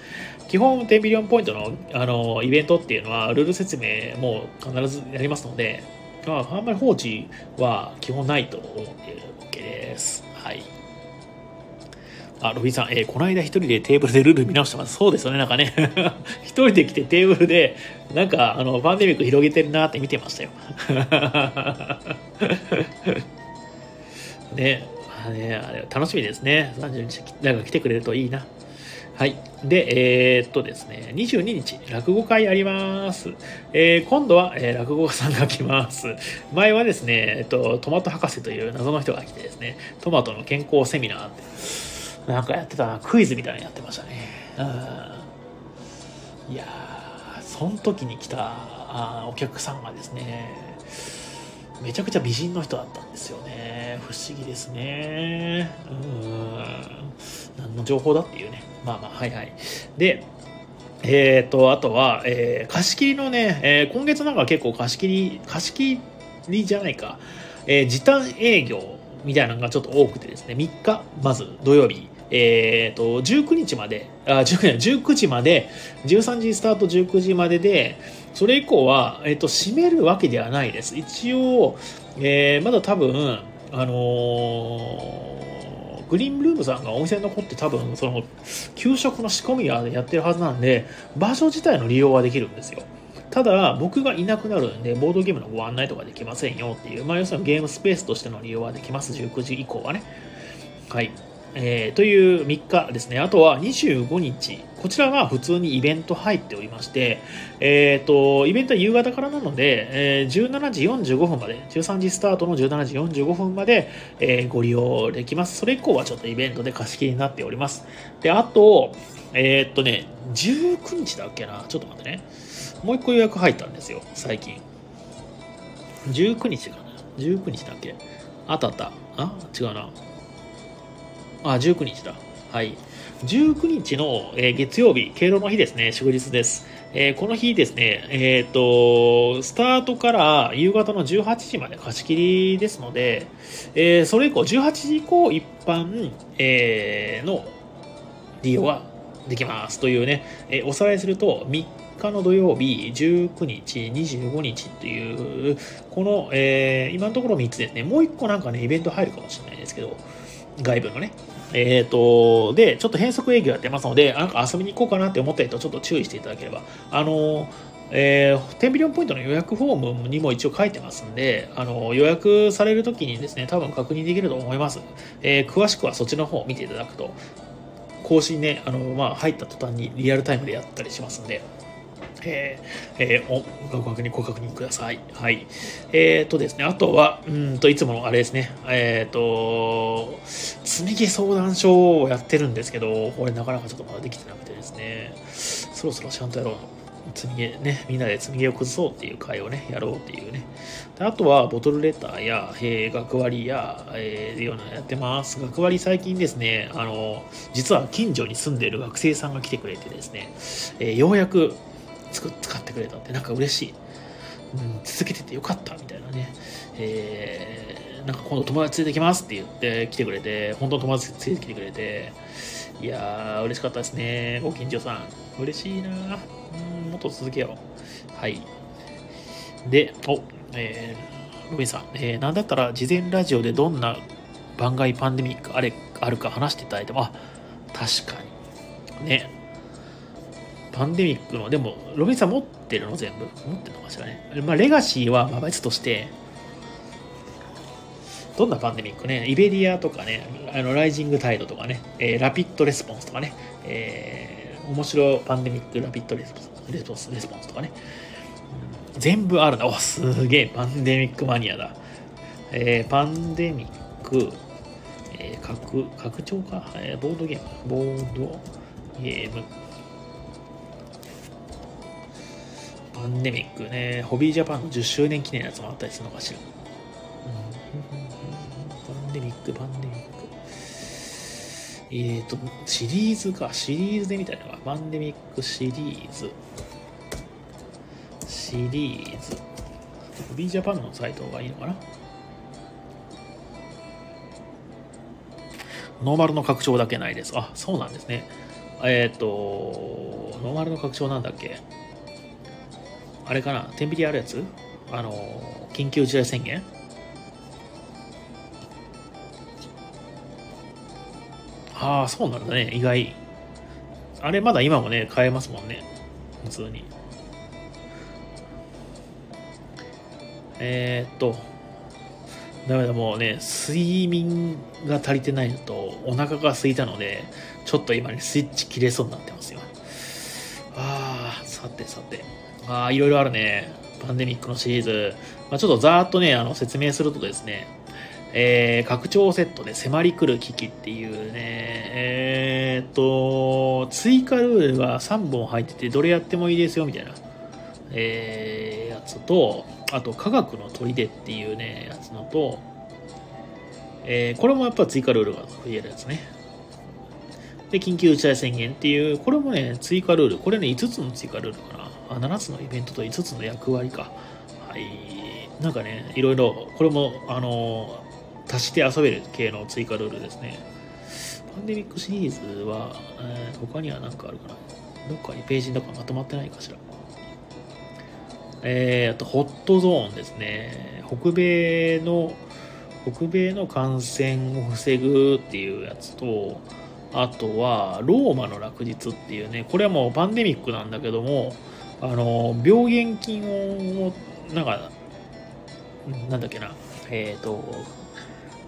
基本、10ビリオンポイントの、あの、イベントっていうのは、ルール説明も必ずやりますので、まあ、あんまり放置は基本ないと思っているわけです。はい。あ、ロビーさん、えー、この間一人でテーブルでルール見直してます。そうですよね、なんかね。一人で来てテーブルで、なんか、あの、パンデミック広げてるなって見てましたよ。ね、あね、あれ楽しみですね。30日、なんか来てくれるといいな。はい。で、えー、っとですね、22日、落語会あります。えー、今度は、えー、落語家さんが来ます。前はですね、えっと、トマト博士という謎の人が来てですね、トマトの健康セミナーって、なんかやってたな、クイズみたいなのやってましたね。いやー、その時に来たあお客さんがですね、めちゃくちゃ美人の人だったんですよね。不思議ですね。うん。何の情報だっていうね。まあまあ、はいはい。で、えっ、ー、と、あとは、えー、貸し切りのね、えー、今月なんか結構貸し切り、貸し切りじゃないか、えー、時短営業みたいなのがちょっと多くてですね、3日、まず土曜日、えっ、ー、と、19日まで、あ、19, 19時まで、13時スタート19時までで、それ以降は、えっ、ー、と、閉めるわけではないです。一応、えー、まだ多分、あの、グリーンルームさんがお店に残って多分、その、給食の仕込みはやってるはずなんで、場所自体の利用はできるんですよ。ただ、僕がいなくなるんで、ボードゲームのご案内とかできませんよっていう、まあ、要するにゲームスペースとしての利用はできます、19時以降はね。はい。えー、という3日ですね。あとは25日。こちらは普通にイベント入っておりまして、えっ、ー、と、イベントは夕方からなので、えー、17時45分まで、13時スタートの17時45分まで、えー、ご利用できます。それ以降はちょっとイベントで貸し切りになっております。で、あと、えー、っとね、19日だっけな。ちょっと待ってね。もう一個予約入ったんですよ、最近。19日かな。19日だっけあったあった。あ違うな。あ、19日だ。はい。19日の、えー、月曜日、敬老の日ですね、祝日です。えー、この日ですね、えっ、ー、と、スタートから夕方の18時まで貸し切りですので、えそれ以降、18時以降一般、えの利用ができますというね、えおさらいすると、3日の土曜日、19日、25日っていう、この、え今のところ3つですね、もう1個なんかね、イベント入るかもしれないですけど、外部のね。えっ、ー、と、で、ちょっと変則営業やってますので、なんか遊びに行こうかなって思った人、ちょっと注意していただければ。あの、えー、10ビリオンポイントの予約フォームにも一応書いてますんで、あの、予約されるときにですね、多分確認できると思います。えー、詳しくはそっちの方を見ていただくと、更新ね、あの、まあ、入った途端にリアルタイムでやったりしますんで、えー、えー、お、ご確認、ご確認ください。はい。えっ、ー、とですね、あとは、うんと、いつものあれですね、えっ、と、積み毛相談所をやってるんですけど、これなかなかちょっとまだできてなくてですね、そろそろちゃんとやろう積み毛ね、みんなで積み毛を崩そうっていう会をね、やろうっていうね。あとは、ボトルレターや、えー、学割や、えー、いうのやってます。学割最近ですね、あの、実は近所に住んでいる学生さんが来てくれてですね、えー、ようやく使ってくれたってなんか嬉しい。うん、続けててよかったみたいなね。えー、なんか今度友達連れてきますって言って来てくれて、本当の友達連れてきてくれて、いやー、嬉しかったですね。ご近所さん。嬉しいなうん、もっと続けよう。はい。で、お、えー、ロビンさん、えー、なんだったら事前ラジオでどんな番外パンデミックあれあるか話していただいても、あ、確かに。ね。パンデミックの、でも、ロビンさん持ってるの？全部？持ってるのかしらね。まあ、レガシーはまあ別として、どんなパンデミックね、イベリアとかね、あのライジングタイドとかね、えー、ラピッドレスポンスとかね、えー、面白パンデミックラピッドレスポンスレスポンスレスポンスとかね、全部あるな。お、すげえ、パンデミックマニアだ。えー、パンデミック、えー、拡、拡張か、えー、ボードゲーム、ボードゲーム、パンデミックね、ホビージャパンの10周年記念のやつもあったりするのかしら。パンデミック、パンデミック。えっ、ー、と、シリーズか、シリーズで見たいのが、パンデミックシリーズ。シリーズ。ホビージャパンのサイトがいいのかなノーマルの拡張だけないです。あ、そうなんですね。えっ、ー、と、ノーマルの拡張なんだっけあれかな？天秤あるやつ？あの、緊急事態宣言？ああ、そうなんだね。意外。あれまだ今もね、買えますもんね。普通に。えー、っと、ダメだ、もうね、睡眠が足りてないのと、お腹が空いたので、ちょっと今ね、スイッチ切れそうになってますよ。ああ、さてさて。ああ、いろいろあるね。パンデミックのシリーズ。まあ、ちょっとざーっとね、あの、説明するとですね、えー、拡張セットで迫り来る危機っていうね、えー、っと、追加ルールが3本入ってて、どれやってもいいですよ、みたいな、えー、やつと、あと、科学の砦っていうね、やつのと、えー、これもやっぱ追加ルールが増えるやつね。で、緊急事態宣言っていう、これもね、追加ルール。これね、5つの追加ルールかな。あ7つのイベントと5つの役割か。はい。なんかね、いろいろ、これも、あの、足して遊べる系の追加ルールですね。パンデミックシリーズは、えー、他には何かあるかな？どっかにページとかまとまってないかしら。えー、あと、ホットゾーンですね。北米の、北米の感染を防ぐっていうやつと、あとは、ローマの落日っていうね、これはもうパンデミックなんだけども、あの、病原菌を、なんか、なんだっけな、えっ、ー、と、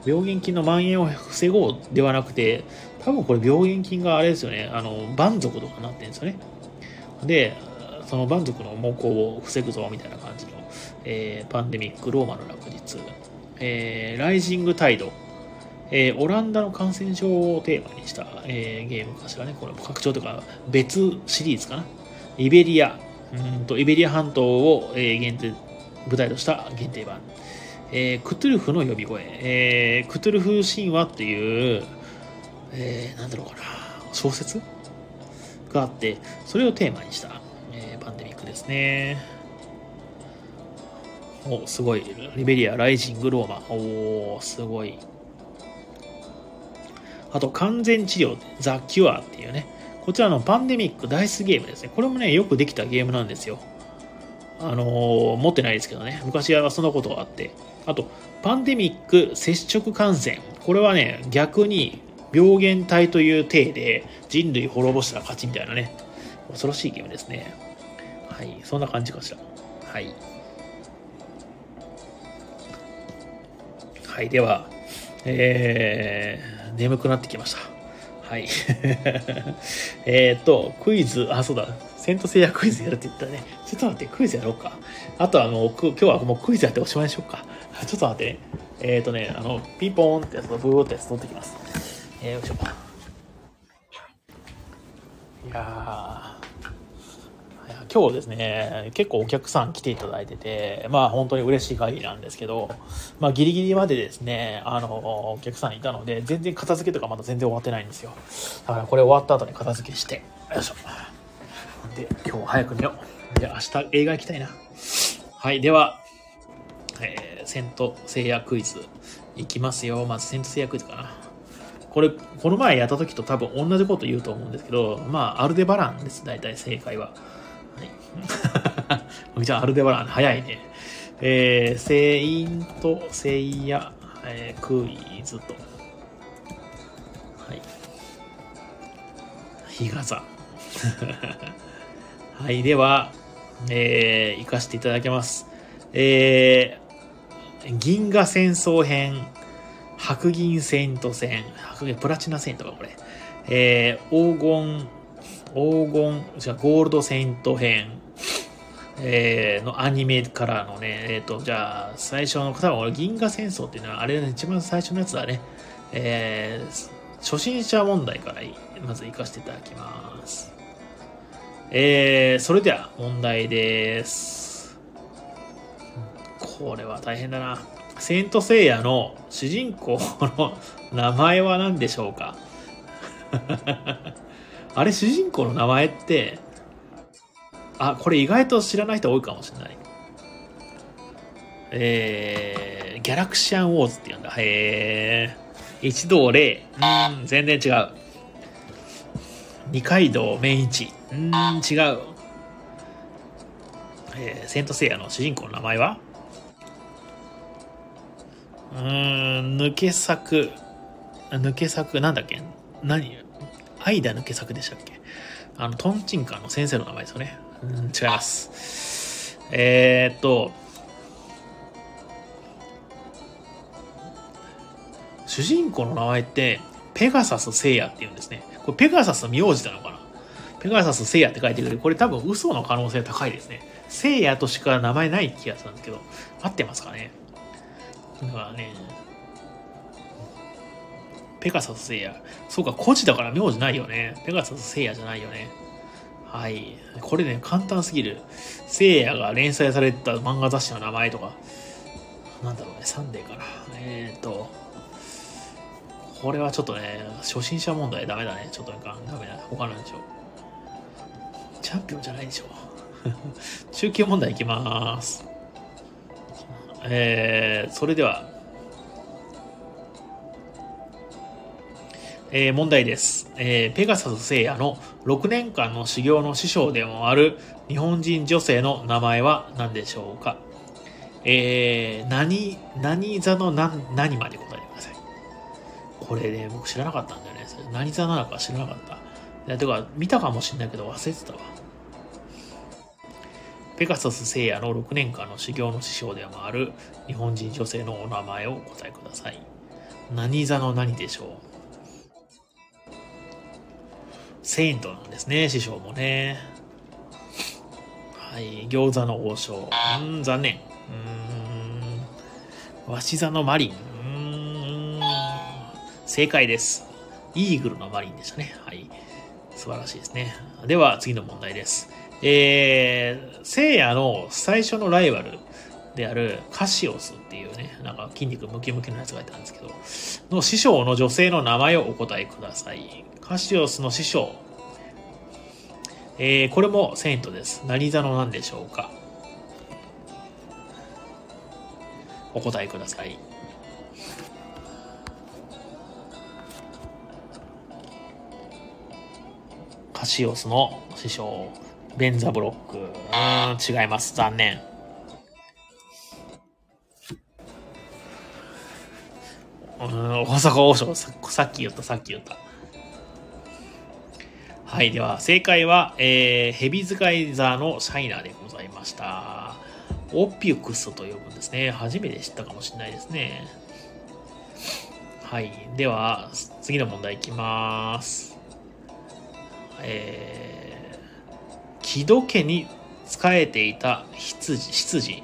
病原菌の蔓延を防ごうではなくて、多分これ病原菌があれですよね、あの、蛮族とかなってるんですよね。で、その蛮族の猛攻を防ぐぞみたいな感じの、えー、パンデミック、ローマの落日、えー、ライジングタイド、えー、オランダの感染症をテーマにした、えー、ゲームかしらね。これ拡張とか別シリーズかな。イベリア、うんとイベリア半島を、えー、限定舞台とした限定版。えー、クトゥルフの呼び声、えー、クトゥルフ神話っていう、えー、なんだろうかな、小説？があって、それをテーマにした、えー、パンデミックですね。お、すごい。リベリア、ライジング、ローマ。おすごい。あと、完全治療、ザ・キュアっていうね。こちらのパンデミックダイスゲームですね。これもね、よくできたゲームなんですよ。あのー、持ってないですけどね。昔はそんなことがあって。あと、パンデミック接触感染。これはね、逆に病原体という体で人類滅ぼしたら勝ちみたいなね、恐ろしいゲームですね。はい、そんな感じかしら。はい。はい、では、えー、眠くなってきました。はい。えっと、クイズ、あ、そうだ。セントセイヤクイズやるって言ったね、ちょっと待って、クイズやろうか。あとはもう、今日はもうクイズやっておしまいにしようか。ちょっと待ってね。えっ、ー、とね、あの、ピンポーンってやつとブーってやつ取ってきます。えー、よいしょ。いやー今日ですね、結構お客さん来ていただいてて、まあ本当に嬉しい限りなんですけど、まあギリギリまでですね、あの、お客さんいたので、全然片付けとかまだ全然終わってないんですよ。だからこれ終わった後に片付けして、よいしょ。で、今日早く寝よう。で、明日映画行きたいな。はい、では、えー、セント聖夜クイズいきますよ。まずセント聖夜クイズかな。これ、この前やった時と多分同じこと言うと思うんですけど、まあ、アルデバランです、大体正解は。じゃあ、アルデバラン、早いね。えー、セイント、セイヤ、えー、クイズと。はい。日傘。はい、では、えー、行かせていただきます。えー、銀河戦争編、白銀セイント戦、白銀プラチナセイントか、これ。えー、黄金、黄金、じゃゴールドセイント編、えー、のアニメからのね、えっ、ー、と、じゃあ、最初の、多分俺、銀河戦争っていうのは、あれ、ね、一番最初のやつだね。えー、初心者問題からまず行かせていただきます。えー、それでは問題です。これは大変だな。セントセイヤの主人公の名前は何でしょうか？あれ、主人公の名前って、あ、これ意外と知らない人多いかもしれない。えー、ギャラクシアンウォーズって言うんだ。へー。一同霊。うん、全然違う。二階堂面一。うん、違う。えー、セントセイヤの主人公の名前は？うーん、抜け作。抜け作、なんだっけ？何？愛だ抜け作でしたっけ？あの、トンチンカンの先生の名前ですよね。違います。えー、っと、主人公の名前って、ペガサス聖夜って言うんですね。これペガサス名字なのかな？ペガサス聖夜って書いてくる。これ多分嘘の可能性高いですね。聖夜としか名前ない気がするんですけど、合ってますかね？だからね、ペガサス聖夜。そうか、孤児だから名字ないよね。ペガサス聖夜じゃないよね。はい。これね、簡単すぎる。聖夜が連載された漫画雑誌の名前とか、なんだろうね、サンデーかな。えっ、と、これはちょっとね、初心者問題ダメだね。ちょっとなんか、ダメだ。他のでしょう。チャンピオンじゃないでしょ。中級問題いきます。えー、それでは、えー、問題です。えー、ペガサス聖夜の6年間の修行の師匠でもある日本人女性の名前は何でしょうか？えー、何、何座の何、何まで答えてください。これね、僕知らなかったんだよね。何座なのか知らなかった。いや、てか、見たかもしれないけど忘れてたわ。ペガサス聖夜の6年間の修行の師匠でもある日本人女性のお名前をお答えください。何座の何でしょう？セイントなんですね、師匠もね。はい、餃子の王将。うん、残念。うん、鷲座のマリン。うん、正解です。イーグルのマリンでしたね。はい。素晴らしいですね。では、次の問題です。えー、聖夜の最初のライバルであるカシオスっていうね、なんか筋肉ムキムキのやつがいたんですけど、の師匠の女性の名前をお答えください。カシオスの師匠。えー、これもセイントです。何座の何でしょうかお答えください。カシオスの師匠、ベンザブロック。うん、違います。残念。うん、大阪王将さ、さっき言った、さっき言った。はい。では、正解は、えー、ヘビ使い座のシャイナーでございました。オピュクスと呼ぶんですね。初めて知ったかもしれないですね。はい。では、次の問題いきます。えー木戸家に仕えていた執事、執事、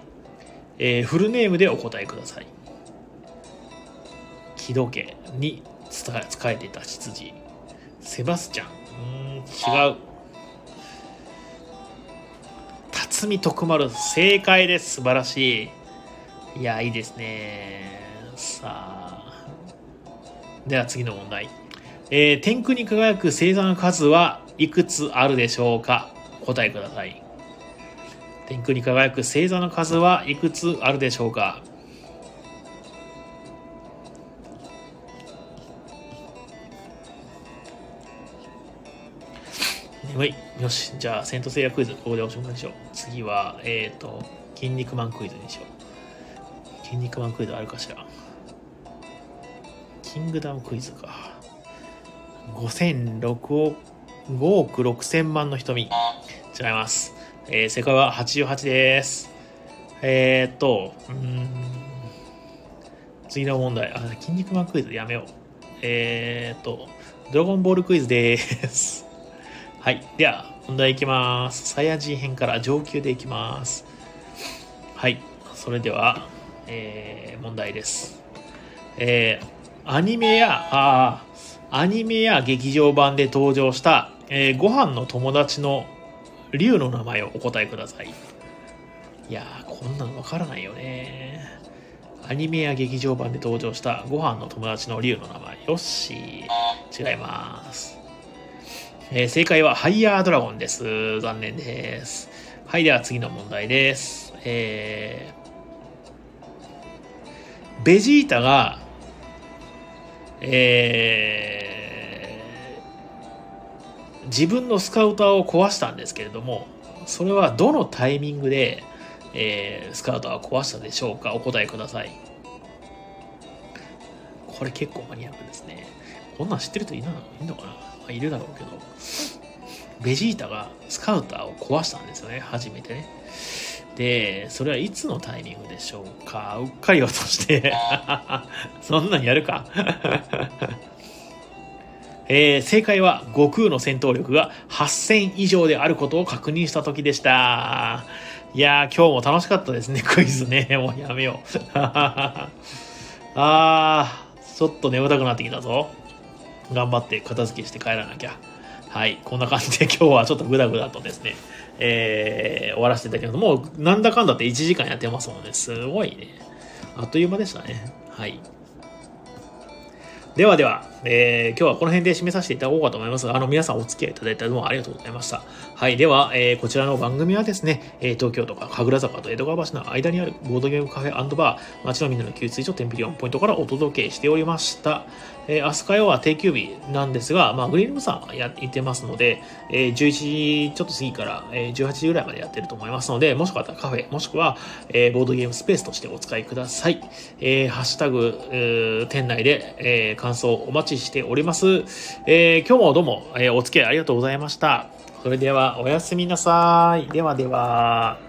えー、フルネームでお答えください。木戸家に仕えていた執事、セバスチャン。ん、違う。辰巳徳丸、正解です。素晴らしい。いや、いいですね。さあ。では次の問題。えー、天空に輝く星座の数はいくつあるでしょうか？答えください。天空に輝く星座の数はいくつあるでしょうか？眠い。よし。じゃあ、セントセイヤクイズ、ここでおしまいにしよう。次は、えっ、ー、と、筋肉マンクイズにしよう。筋肉マンクイズあるかしら。キングダムクイズか。5006億、5億6千万の瞳。違います。えー、正解は88です。えー、と、うん、次の問題。あ、筋肉マンクイズやめよう。えー、と、ドラゴンボールクイズです。はい。では、問題いきます。サイヤ人編から上級でいきます。はい。それでは、えー、問題です。えー、アニメや、あアニメや劇場版で登場した、えー、ご飯の友達の竜の名前をお答えください。いやー、こんなのわからないよね。アニメや劇場版で登場したご飯の友達の竜の名前。よし。違います。えー、正解はハイヤードラゴンです。残念です。はい、では次の問題です。えー、ベジータが、えー、自分のスカウターを壊したんですけれども、それはどのタイミングで、えー、スカウターを壊したでしょうか？お答えください。これ結構マニアックですね。こんなん知ってる人いるのかな、いるだろうけど。ベジータがスカウターを壊したんですよね、初めてね。で、それはいつのタイミングでしょうか？うっかり落として そんなんやるか？えー、正解は悟空の戦闘力が8000以上であることを確認した時でした。いやー、今日も楽しかったですね、クイズね。もうやめよう。あー、ちょっと眠たくなってきたぞ。頑張って片付けして帰らなきゃ。はい、こんな感じで 今日はちょっとグダグダとですね、えー、終わらせていただきます。もうなんだかんだって1時間やってますので、すごいね。あっという間でしたね。はい。ではでは、えー、今日はこの辺で締めさせていただこうかと思いますが、あの、皆さんお付き合いいただいたどうもありがとうございました。はい。では、えー、こちらの番組はですね、えー、東京都か神楽坂と江戸川橋の間にあるボードゲームカフェバー、街のみんなの給水所テンピリオンポイントからお届けしておりました。えー、明日火曜は定休日なんですが、まあ、グリーンムさんやってますので、えー、11時ちょっと過ぎから、えー、18時ぐらいまでやってると思いますので、もしかったらカフェ、もしくは、えー、ボードゲームスペースとしてお使いください。えー、ハッシュタグ、えー、店内で、えー、感想お待ち待ちしております。えー、今日もどうも、えー、お付き合いありがとうございました。それでは、おやすみなさい。ではでは。